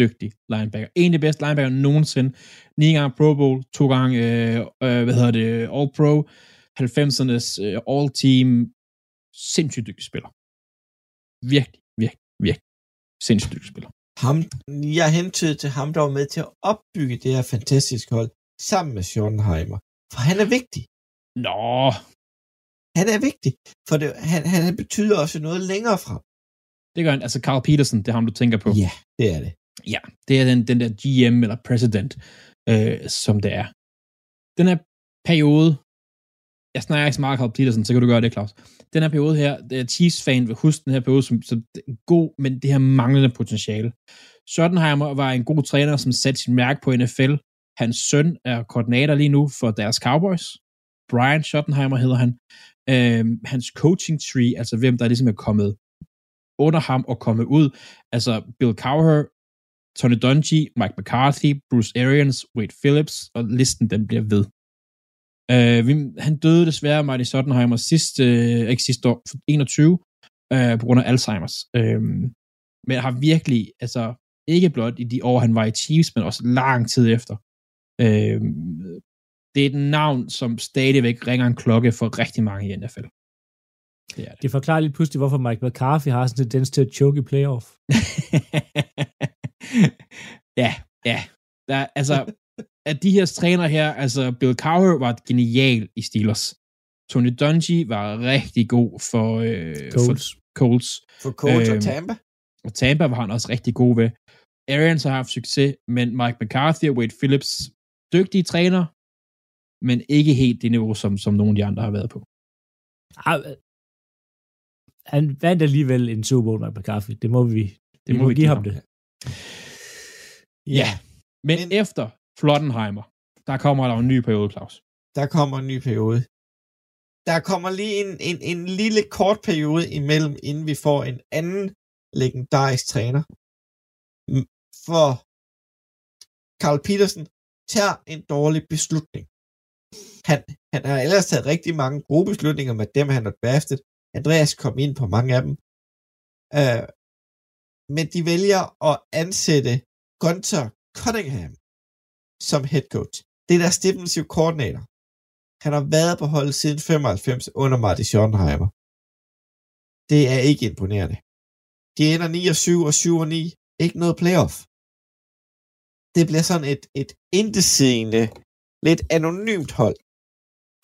dygtig linebacker. En af de bedste linebacker nogensinde. 9 gange Pro Bowl, to gange, øh, øh, hvad hedder det, All Pro, 90'ernes øh, All Team. Sindssygt dygtig spiller. Virkelig, virkelig, virkelig. Sindssygt dygtig spiller. Ham, jeg hentede til ham, der var med til at opbygge det her fantastiske hold, sammen med Schottenheimer. For han er vigtig. Nå, Han er vigtig, for det, han, han betyder også noget længere frem. det gør han. Altså Carl Peterson, det er ham, du tænker på. Ja, det er det. Ja, det er den, den der GM eller president, øh, som det er. Den her periode, jeg snakker ikke så meget Carl Peterson, så kan du gøre det, Claus. Den her periode her, Chiefs-fan vil huske den her periode som, som god, men det her manglende potentiale. Schottenheimer var en god træner, som satte sit mærke på NFL. Hans søn er koordinator lige nu for deres Cowboys. Brian Schottenheimer hedder han. Øhm, hans coaching tree, altså hvem der ligesom er kommet under ham og kommet ud. Altså Bill Cowher, Tony Dungy, Mike McCarthy, Bruce Arians, Wade Phillips, og listen den bliver ved. Uh, vi, han døde desværre, Marty Schottenheimer, sidste, uh, ikke sidste år, 21, uh, på grund af Alzheimer's. Uh, men har virkelig, altså ikke blot i de år, han var i Chiefs, men også lang tid efter. Uh, det er et navn, som stadigvæk ringer en klokke for rigtig mange i NFL. Det er det. Det forklarer lidt pludselig, hvorfor Mike McCarthy har sådan en tendens til at choke i playoff. ja, ja. Der, altså, at de her træner her, altså Bill Cowher var genial i Steelers. Tony Dungy var rigtig god for, øh, Colts. for Colts. For Colts og Øhm, Tampa. Og Tampa var han også rigtig god ved. Arians har haft succes, men Mike McCarthy og Wade Phillips, dygtige træner, men ikke helt det niveau, som, som nogle af de andre har været på. Øh, Han vandt alligevel en Super Bowl, Mike McCarthy. Det må vi, det må må vi give ham ham. det. Ja. Men- Men efter Flottenheimer, der kommer der en ny periode, Claus. Der kommer en ny periode. Der kommer lige en, en, en lille kort periode imellem, inden vi får en anden legendarisk træner. For Carl Petersen tager en dårlig beslutning. Han, han har ellers taget rigtig mange gode beslutninger med dem, han har draftet. Andreas kom ind på mange af dem. Uh, men de vælger at ansætte Gunther Cunningham som head coach. Det er deres defensive koordinator. Han har været på holdet siden 95 under Marty Schottenheimer. Det er ikke imponerende. De ender 9 og 7 og 7 og 9. Ikke noget playoff. Det bliver sådan et, et indesigende, lidt anonymt hold.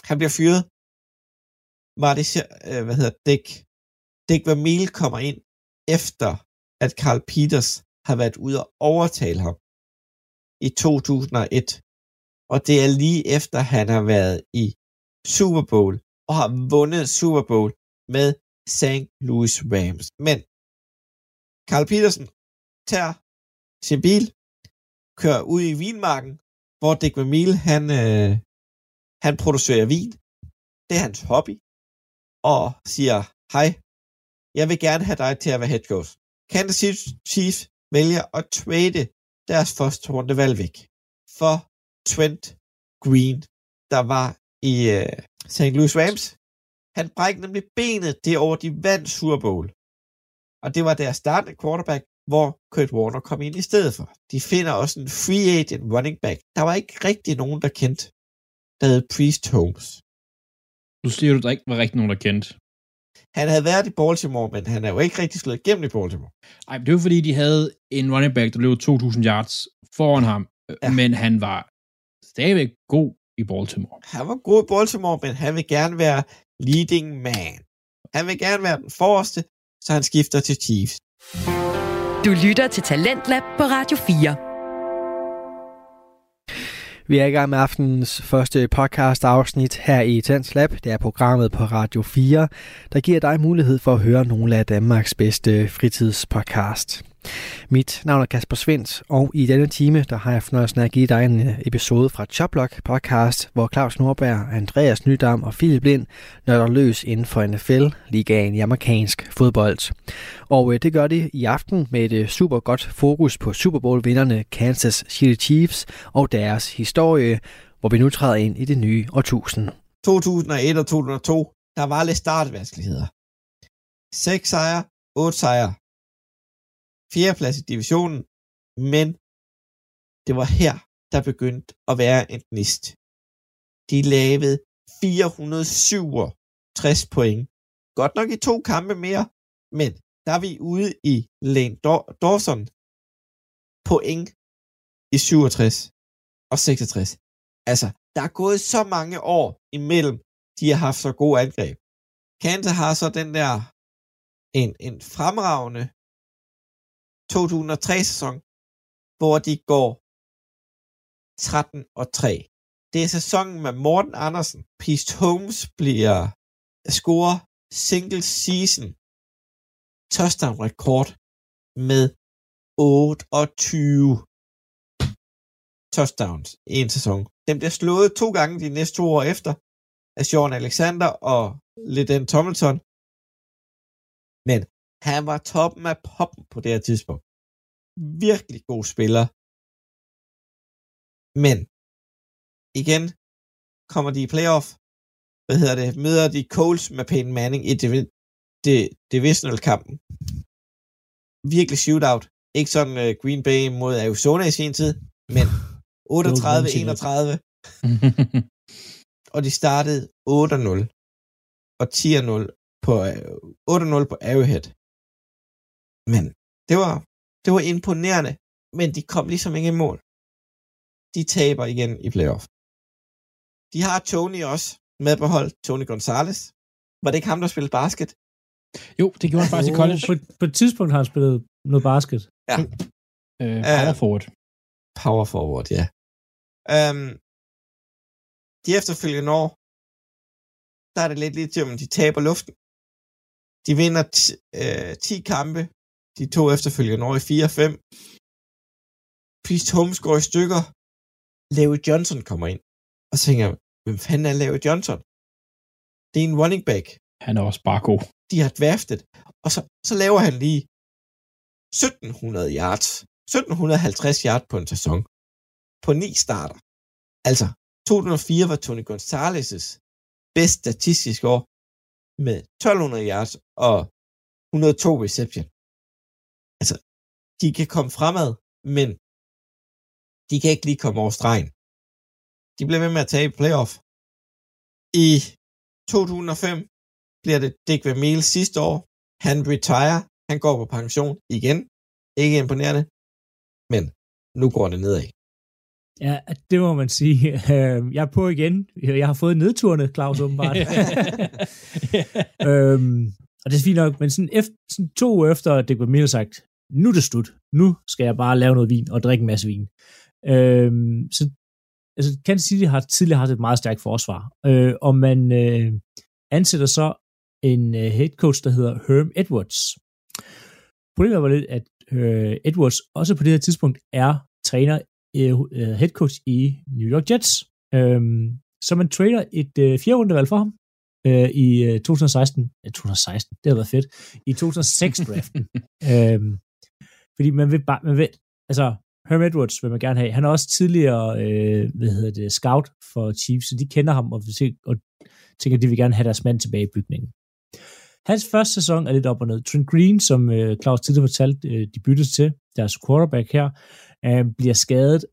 Han bliver fyret. Marty, øh, hvad hedder Dick, Dick Vermeil kommer ind efter, at Carl Peters har været ude og overtale ham i 2001 og det er lige efter, han har været i Super Bowl og har vundet Super Bowl med St. Louis Rams. Men Carl Petersen tager sin bil, kører ud i vinmarken, hvor Dick Vermeil, han, øh, han producerer vin. Det er hans hobby. Og siger, hej, jeg vil gerne have dig til at være head coach. Kansas City Chiefs vælger at trade deres første rundevalg væk for Trent Green, der var i øh, St. Louis Rams. Han brækkede nemlig benet det år, de vandt Super Bowl. Og det var deres startende quarterback, hvor Kurt Warner kom ind i stedet for. De finder også en free agent running back. Der var ikke rigtig nogen, der kendte, der hed Priest Holmes. Nu siger du, der ikke var rigtig nogen, der kendte. Han havde været i Baltimore, men han er jo ikke rigtig slået igennem i Baltimore. Ej, men det var fordi, de havde en running back, der løb 2.000 yards foran ham, Ja. ja. men han var stadigvæk god i Baltimore. Han var god i Baltimore, men han vil gerne være leading man. Han vil gerne være den forreste, så han skifter til Chiefs. Du lytter til Talentlab på Radio 4. Vi er i gang med aftenens første podcast afsnit her i Tens Lab. Det er programmet på Radio 4, der giver dig mulighed for at høre nogle af Danmarks bedste fritidspodcast. Mit navn er Kasper Svens, og i denne time der har jeg fornøjelsen af at give dig en øh, episode fra Choplock podcast, hvor Claus Norberg, Andreas Nydam og Philip Lind nørder løs inden for NFL, ligaen i amerikansk fodbold. Og øh, det gør de i aften med et øh, super godt fokus på Super Bowl-vinderne Kansas City Chiefs og deres historie, hvor vi nu træder ind i det nye årtusind. 2001 og 2002, der var lidt startvanskeligheder. 6 sejre, 8 sejre. Fjerdeplads i divisionen, men det var her, der begyndte at være en gnist. De lavede 467 point. Godt nok i to kampe mere, men der er vi ude i Lane Dawson point i 67 og 66. Altså, der er gået så mange år imellem, de har haft så gode angreb. Kansas har så den der en, en fremragende 2003-sæson, hvor de går 13 og 3. Det er sæsonen med Morten Andersen. Pist Holmes bliver øh, scorer single season touchdown rekord med 28 touchdowns i en sæson. Den bliver slået to gange de næste to år efter af Sean Alexander og Leden Tomlinson. Men han var toppen af poppen på det her tidspunkt. Virkelig god spiller. Men igen kommer de i playoff. Hvad hedder det? Møder de Coles med Peyton Manning i divi- di- divisional kampen. Virkelig shootout. Ikke sådan uh, Green Bay mod Arizona i sin tid, men 38-31 og de startede 8-0 og 10-0 på øh, 8-0 på Arrowhead. Men det var, det var imponerende, men de kom ligesom ikke i mål. De taber igen i playoff. De har Tony også med på hold, Tony Gonzalez. Var det ikke ham, der spillede basket? jo, det gjorde han faktisk i college. På, på et tidspunkt har han spillet noget basket. Ja. Øh, power forward. Power forward, ja. Um, de efterfølgende år, der er det lidt lidt om, de taber luften. De vinder t- øh, 10 kampe, de to efterfølgende år i 4-5. Priest Holmes går i stykker. Larry Johnson kommer ind. Og så tænker jeg, hvem fanden er Larry Johnson? Det er en running back. Han er også bare god. De har draftet. Og så, så laver han lige 1700 yards. 1750 yards på en sæson. På ni starter. Altså, 2004 var Tony Gonzalez' bedst statistiske år med 1200 yards og 102 reception. Altså, de kan komme fremad, men de kan ikke lige komme over stregen. De bliver ved med at tage playoff. I 2005 bliver det Dick Vermeil sidste år. Han retire. Han går på pension igen. Ikke imponerende. Men nu går det nedad. Ja, det må man sige. Jeg er på igen. Jeg har fået nedturene, Claus, åbenbart. øhm, og det er fint nok, men sådan, efter, sådan to uger efter, at det var mere sagt, nu er det slut. Nu skal jeg bare lave noget vin og drikke en masse vin. Øhm, så altså, Kansas City har tidligere haft et meget stærkt forsvar, øh, og man øh, ansætter så en øh, head coach, der hedder Herm Edwards. Problemet var lidt, at øh, Edwards også på det her tidspunkt er træner, øh, øh head coach i New York Jets. Øh, så man trader et øh, fjerde rundevalg for ham øh, i øh, 2016. Ja, 2016, det har været fedt. I 2006-draften. øh, fordi man vil bare, man vil, altså, Herm Edwards vil man gerne have. Han er også tidligere, øh, hvad hedder det, scout for Chiefs, så de kender ham og, og tænker, at de vil gerne have deres mand tilbage i bygningen. Hans første sæson er lidt op og ned. Trent Green, som øh, Claus tidligere fortalte, øh, de byttes til, deres quarterback her, øh, bliver skadet.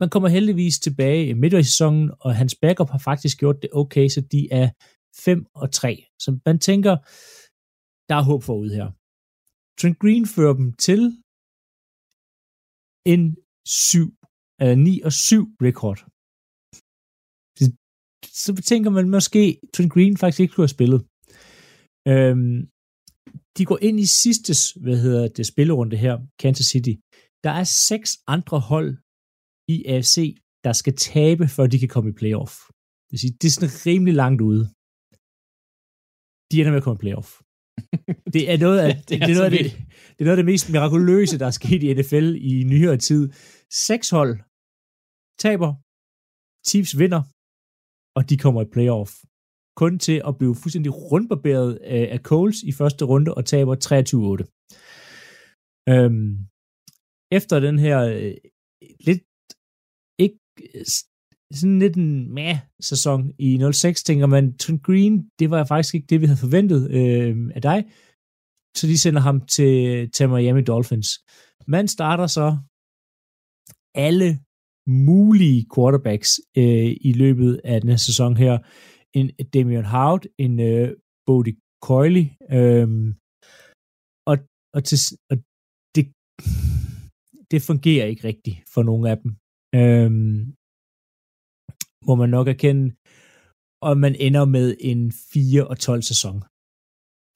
Man kommer heldigvis tilbage i midt i sæsonen, og hans backup har faktisk gjort det okay, så de er 5 og 3. Så man tænker, der er håb forud her. Trent Green fører dem til en 7, eller 9 og 7 rekord. Så tænker man måske, Trent Green faktisk ikke kunne have spillet. Øhm, de går ind i sidste, hvad hedder det, spillerunde her, Kansas City. Der er seks andre hold i AFC, der skal tabe, før de kan komme i playoff. Det, vil sige, det er sådan rimelig langt ude. De ender med at komme i playoff. Det er noget af det, er det, er noget af det, det er noget af det mest mirakuløse, der er sket i NFL i nyere tid. Seks hold taber, Chiefs vinder, og de kommer i playoff. Kun til at blive fuldstændig rundbarberet af Coles i første runde og taber 23-8. Øhm, efter den her øh, lidt ikke sådan lidt en meh sæson i 06, tænker man, Trent Green, det var faktisk ikke det, vi havde forventet øh, af dig. Så de sender ham til, til Miami Dolphins. Man starter så alle mulige quarterbacks øh, i løbet af den her sæson her. En Damian Howard, en øh, Bodie Coyley, øh, og, og, til, og det, det fungerer ikke rigtigt for nogen af dem. Øh, må man nok erkende, og man ender med en 4 og 12 sæson.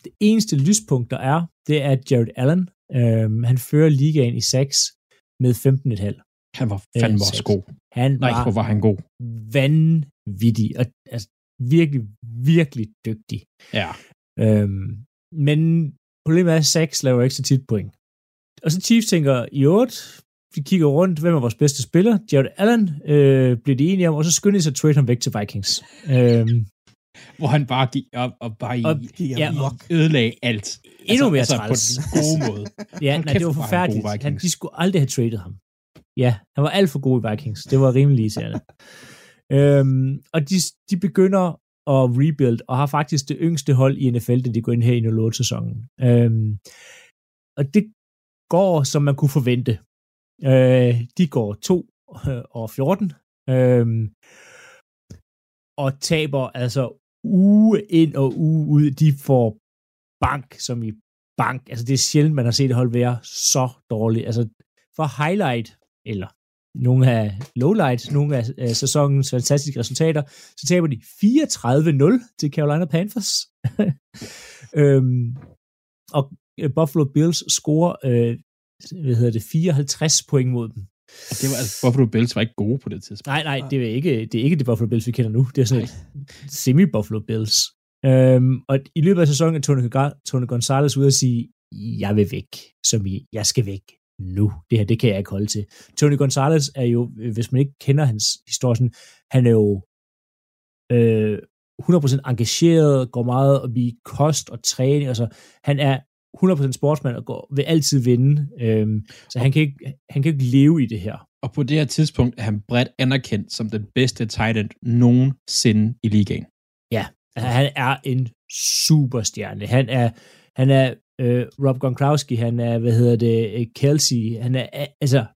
Det eneste lyspunkt, der er, det er Jared Allen. Øh, han fører ligaen i 6 med 15,5. Han var fandme også god. Han Nej, var, hvor var han god. Vanvittig. Og, altså, virkelig, virkelig dygtig. Ja. Øhm, men problemet er, at 6 laver ikke så tit point. Og så Chiefs tænker, i 8, vi kigger rundt, hvem er vores bedste spiller? Jared Allen øh, bliver de enige om, og så skynder de sig at trade ham væk til Vikings. øhm, Hvor han bare gik op og bare og, ja, og ødelagde alt. Endnu mere altså, træls. på den gode måde. ja, nej, det var han forfærdeligt. Han, Vikings. de skulle aldrig have traded ham. Ja, han var alt for god i Vikings. Det var rimelig irriterende. øhm, og de, de begynder at rebuild, og har faktisk det yngste hold i NFL, da de går ind her i 08-sæsonen. Øhm, og det går, som man kunne forvente. Øh, de går 2 øh, og 14, øh, og taber altså uge ind og uge ud. De får bank, som i bank. Altså det er sjældent, man har set et hold være så dårligt. Altså for highlight, eller nogle af lowlights, nogle af, øh, sæsonens fantastiske resultater, så taber de 34-0 til Carolina Panthers. øhm, og Buffalo Bills scorer øh, hvad hedder det, 54 point mod dem. Det var, altså, Buffalo Bills var ikke gode på det tidspunkt. Nej, nej, det er ikke det, er ikke det Buffalo Bills, vi kender nu. Det er sådan et semi-Buffalo Bills. Øhm, og i løbet af sæsonen er Tony, Tony Gonzalez ude at sige, jeg vil væk, som i, jeg skal væk. nu. Det her, det kan jeg ikke holde til. Tony Gonzalez er jo, øh, hvis man ikke kender hans historie, sådan, han er jo øh, 100% engageret, går meget op i kost og træning, altså han er 100% sportsmand og går, vil altid vinde, øhm, så han kan, ikke, han kan ikke leve i det her. Og på det her tidspunkt er han bredt anerkendt som den bedste tight end nogensinde i ligaen. Ja, altså, han er en superstjerne. Han er, han er øh, Rob Gronkowski, han er, hvad hedder det, øh, Kelsey, han er, altså...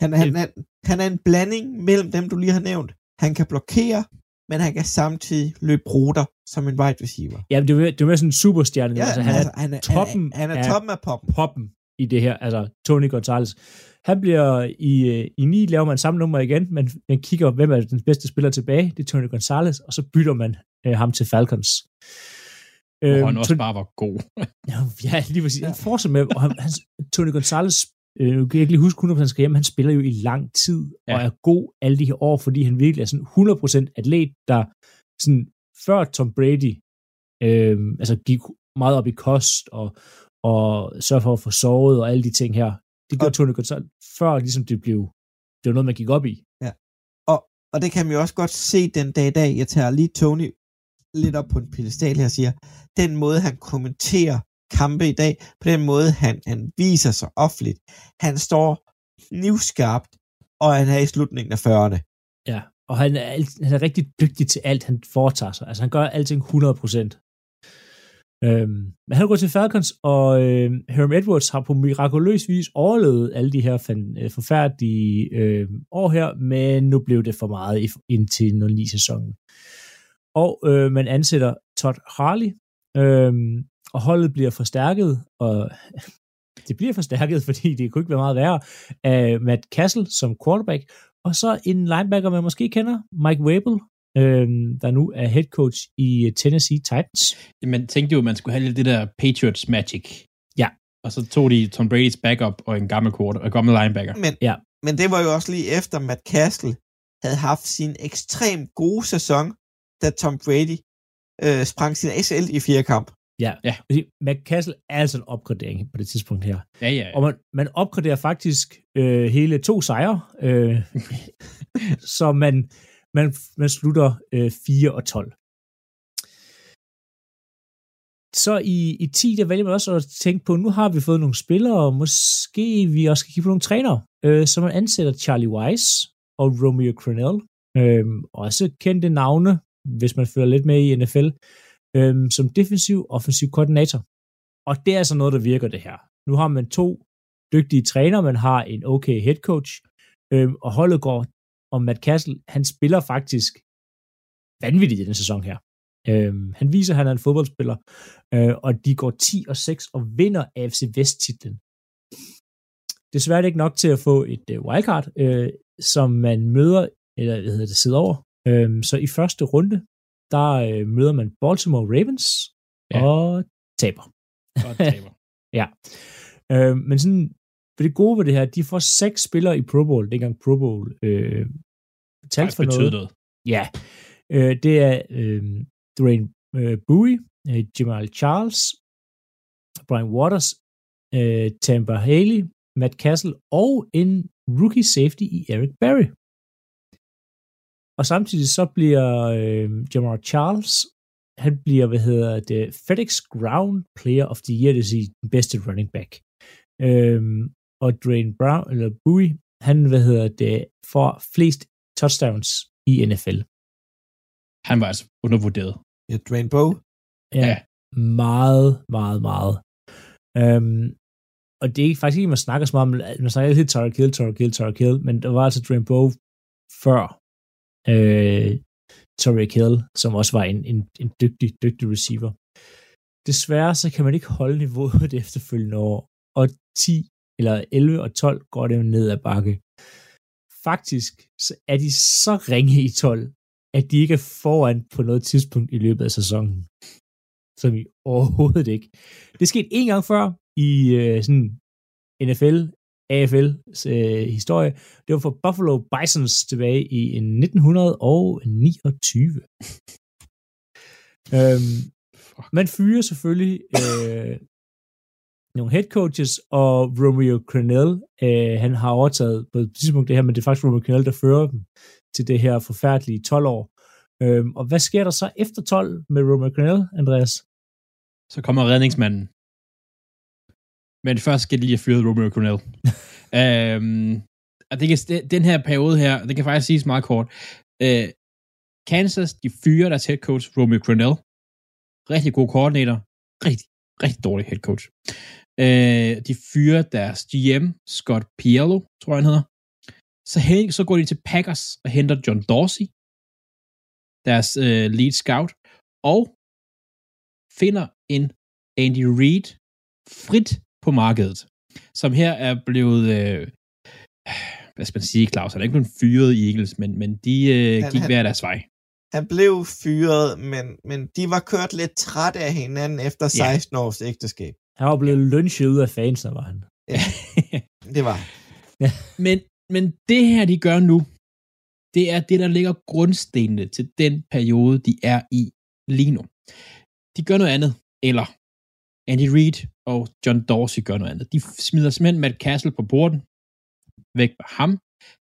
Han, han, han, han er en blanding mellem dem, du lige har nævnt. Han kan blokere, men han kan samtidig løbe ruter som en wide receiver. Ja, det er, det er mere sådan en superstjerne. Ja, altså, han, altså, er han er toppen han er, han er toppen af poppen. poppen i det her, altså Tony Gonzalez. Han bliver i, øh, i 9, laver man samme nummer igen, men man kigger, hvem er den bedste spiller tilbage, det er Tony Gonzalez, og så bytter man øh, ham til Falcons. Hvor Øhm, han også Tony- bare var god. Ja, lige præcis. Han fortsætter med, og han, han, Tony Gonzalez, øh, nu kan jeg ikke lige huske 100% skal hjem, han spiller jo i lang tid, ja. Ja. og er god alle de her år, fordi han virkelig er sådan 100% atlet, der sådan før Tom Brady, øh, altså gik meget op i kost, og, og sørge for at få sovet, og alle de ting her. Det gjorde Og- Tony Gonzalez, før ligesom det blev, det var noget, man gik op i. Og, og det kan man jo også godt se den dag i dag. Jeg tager lige Tony lidt op på en pedestal her og siger, den måde, han kommenterer kampe i dag, på den måde, han, han viser sig offentligt. Han står knivskarpt, og han er i slutningen af 40'erne. Ja, og han er, alt- han er rigtig dygtig til alt, han foretager sig. Altså, han gør alting 100%. Øhm, men han er gået til Falcons, og øh, Herm Edwards har på mirakuløs vis overlevet alle de her fan, øh, forfærdelige øh, år her, men nu blev det for meget i, indtil 09-sæsonen. Og øh, man ansætter Todd Harley, øh, og holdet bliver forstærket, og det bliver forstærket, fordi det kunne ikke være meget værre, af Matt Castle som quarterback, og så en linebacker, man måske kender, Mike Wable, øh, der nu er head coach i Tennessee Titans. Man tænkte jo, at man skulle have lidt det der Patriots magic. Ja. Og så tog de Tom Brady's backup og en gammel quarter, og gammel linebacker. Men, Ja. men det var jo også lige efter, Matt Castle havde haft sin ekstremt gode sæson, da Tom Brady øh, sprang sin ACL i fire kamp. Ja. Ja. Castle er altså en opgradering på det tidspunkt her. Ja, ja. Og man, man opgraderer faktisk øh, hele to sejre, øh, så man, man, man slutter øh, 4 og 12. Så i, i 10, der vælger man også at tænke på, nu har vi fået nogle spillere, og måske vi også skal kigge på nogle trænere. Øh, så man ansætter Charlie Weiss og Romeo Crennel, øh, også kendte navne, hvis man følger lidt med i NFL, øhm, som defensiv offensiv koordinator. Og det er altså noget, der virker det her. Nu har man to dygtige træner, man har en okay head coach, øhm, og holdet går, og Matt Castle, han spiller faktisk vanvittigt i den sæson her. Øhm, han viser, at han er en fodboldspiller, øh, og de går 10 og 6 og vinder AFC Vest-titlen. Desværre er det ikke nok til at få et øh, wildcard, øh, som man møder, eller hvad hedder det, sidder over. Øhm, så i første runde, der øh, møder man Baltimore Ravens Ja. og taber. Og taber. Ja. Øh, men sådan, for det gode ved det her, de får seks spillere i Pro Bowl, dengang Pro Bowl øh, talt Faktisk for noget. noget. Ja. Øh, det er øh, Dwayne øh, Bowie, øh, Jamal Charles, Brian Waters, øh, Tampa Haley, Matt Castle og en rookie safety i Eric Berry. Og samtidig så bliver øh, Jamal Charles, han bliver, hvad hedder det, FedEx Ground Player of the Year, det vil sige den bedste running back. Øhm, og Dwayne Brown, eller Bowie, han, hvad hedder det, får flest touchdowns i NFL. Han var altså undervurderet. Ja, Dwayne Bowe. Ja. Ja. Meget, meget, meget. Øhm, og det er faktisk ikke, man snakker så meget om, man snakker altid Tyreek Hill, Tyreek Hill, Tyreek Hill, men der var altså Dwayne Bowe før øh, Tariq Hill, som også var en, en, en dygtig, dygtig receiver. Desværre så kan man ikke holde niveauet det efterfølgende år, og 10 eller 11 og 12 går det ned ad bakke. Faktisk så er de så ringe i 12, at de ikke er foran på noget tidspunkt i løbet af sæsonen. Som i overhovedet ikke. Det skete en gang før i øh, sådan NFL, AFL's øh, historie. Det var for Buffalo Bisons tilbage i 1929. øhm, man fyrer selvfølgelig øh, nogle head coaches, og Romeo Crennel, øh, han har overtaget på et tidspunkt det her, men det er faktisk Romeo Crennel, der fører dem til det her forfærdelige 12 år. Øhm, og hvad sker der så efter 12 med Romeo Crennel, Andreas? Så kommer redningsmanden. Men først skal de lige have fyret Romeo Cornell. øhm, og det kan, den her periode her, det kan faktisk siges meget kort. Øh, Kansas, de fyrer deres head coach, Romeo Cornell. Rigtig god koordinator. Rigtig, rigtig dårlig head coach. Øh, de fyrer deres GM, Scott Piello, tror jeg han hedder. Så, hen, så går de til Packers og henter John Dorsey, deres øh, lead scout, og finder en Andy Reid frit på markedet, som her er blevet, øh, hvad skal man sige, Claus, han er ikke blevet fyret i Eagles, men, men de øh, han, gik hver deres vej. Han blev fyret, men, men de var kørt lidt træt af hinanden efter 16 ja. års ægteskab. Han var blevet lynchet ud af fans, der var han. Ja, det var ja. men, men det her, de gør nu, det er det, der ligger grundstenene til den periode, de er i lige nu. De gør noget andet, eller Andy Reid og John Dorsey gør noget andet. De smider simpelthen Matt Castle på borden, væk med ham.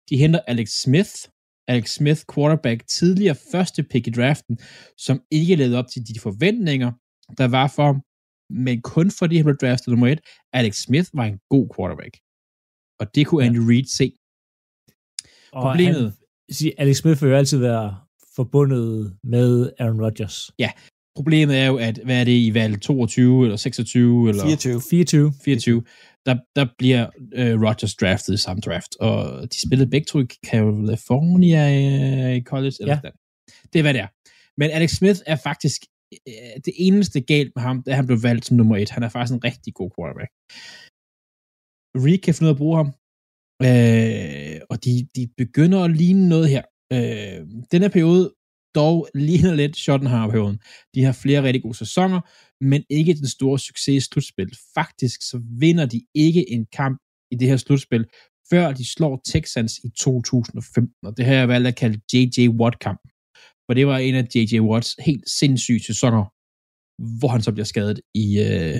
De henter Alex Smith, Alex Smith, quarterback, tidligere første pick i draften, som ikke levede op til de forventninger, der var for ham, men kun fordi han blev draftet nummer et. Alex Smith var en god quarterback. Og det kunne Andy Reid se. Og Problemet... Han, Alex Smith vil jo altid være forbundet med Aaron Rodgers. Ja, Problemet er jo, at hvad er det i valg 22 eller 26 eller 24. 24. 24 der, der bliver øh, Rodgers draftet i samme draft, og de spillede begge to i California øh, i college. Eller ja. Det er, hvad det er. Men Alex Smith er faktisk øh, det eneste galt med ham, da han blev valgt som nummer et. Han er faktisk en rigtig god quarterback. Reed kan finde ud af at bruge ham, øh, og de, de begynder at ligne noget her. Øh, den her periode dog ligner lidt Schottenhauer-perioden. De har flere rigtig gode sæsoner, men ikke den store succes i slutspil. Faktisk så vinder de ikke en kamp i det her slutspil, før de slår Texans i 2015, og det har jeg valgt at kalde J.J. Watt-kampen. For det var en af J.J. Watts helt sindssyge sæsoner, hvor han så bliver skadet i, øh,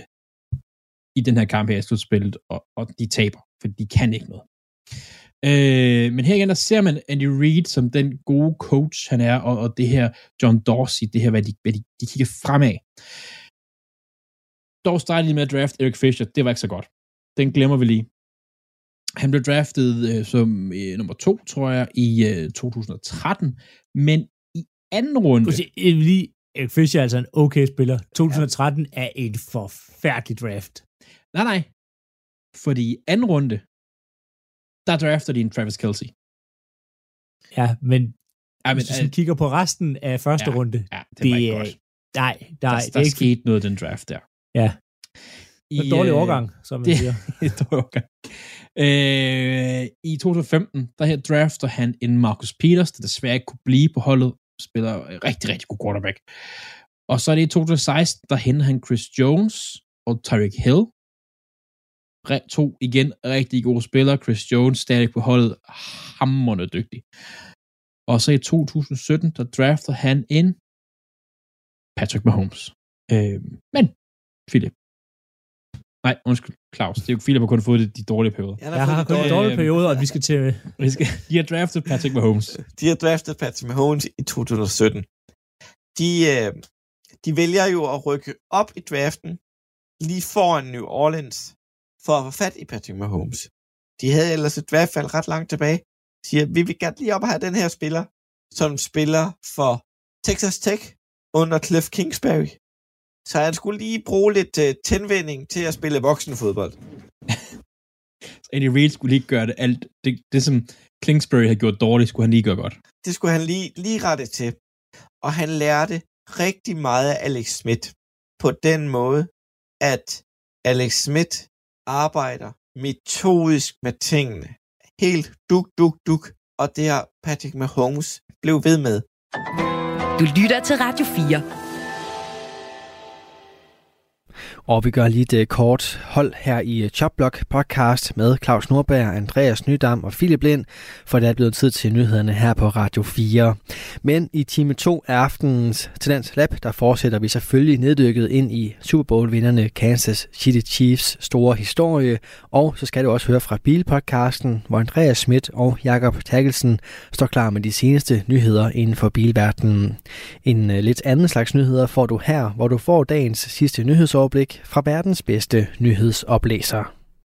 i den her kamp her i slutspillet, og, og de taber, for de kan ikke noget. Øh, men her igen, der ser man Andy Reid som den gode coach, han er, og, og det her John Dorsey, det her, hvad de, hvad de, de kigger fremad. Dog startede de med at draft Eric Fisher, det var ikke så godt. Den glemmer vi lige. Han blev draftet øh, som øh, nummer to, tror jeg, i øh, 2013, men i anden runde... Lige, Eric Fisher er altså en okay spiller. 2013 er en forfærdelig draft. Nej, nej. Fordi i anden runde, der drafter de en Travis Kelsey. Ja, men ja, men, hvis du uh, kigger på resten af første ja, runde, ja, det, det var ikke godt. Nej, nej, der, det der er ikke skete noget den draft der. Ja. I, en dårlig øh, overgang, som man det, siger. en dårlig overgang. Øh, I 2015, der her drafter han en Marcus Peters, der desværre ikke kunne blive på holdet, spiller rigtig, rigtig god quarterback. Og så er det i 2016, der henter han Chris Jones og Tyreek Hill, to igen rigtig gode spillere. Chris Jones stadig på holdet, hammerne dygtig. Og så i 2017, der drafter han en Patrick Mahomes. Øh, men, Philip. Nej, undskyld, Claus. Det er jo Philip, har kun fået de, de dårlige perioder. Ja, jeg har kun de dårlige perioder, og vi skal til... vi skal, de har draftet Patrick Mahomes. de har draftet Patrick Mahomes i 2017. De, øh, de vælger jo at rykke op i draften lige foran New Orleans for at få fat i Patrick Mahomes. De havde ellers et hvert fald ret langt tilbage. Siger, vi vil gerne lige op og have den her spiller, som spiller for Texas Tech under Cliff Kingsbury. Så han skulle lige bruge lidt uh, tændvinding til at spille voksenfodbold. så Andy Reid skulle lige gøre det alt. Det, det som Kingsbury havde gjort dårligt, skulle han lige gøre godt. Det skulle han lige, lige rette til. Og han lærte rigtig meget af Alex Smith på den måde, at Alex Smith arbejder metodisk med tingene. Helt duk, duk, duk. Og det har Patrick Mahomes blev ved med. Du lytter til Radio 4. Og vi gør lige et øh, kort hold her i øh, Chopblock podcast med Claus Nordberg, Andreas Nydam og Philip Lind, for det er blevet tid til nyhederne her på Radio 4. Men i time 2 af aftenens Tendens Lab, der fortsætter vi selvfølgelig neddykket ind i Super Bowl-vinderne Kansas City Chiefs store historie, og så skal du også høre fra Bilpodcasten, hvor Andreas Schmidt og Jakob Takkelsen står klar med de seneste nyheder inden for bilverdenen. En øh, lidt anden slags nyheder får du her, hvor du får dagens sidste nyhedsoverblik fra verdens bedste nyhedsoplæser.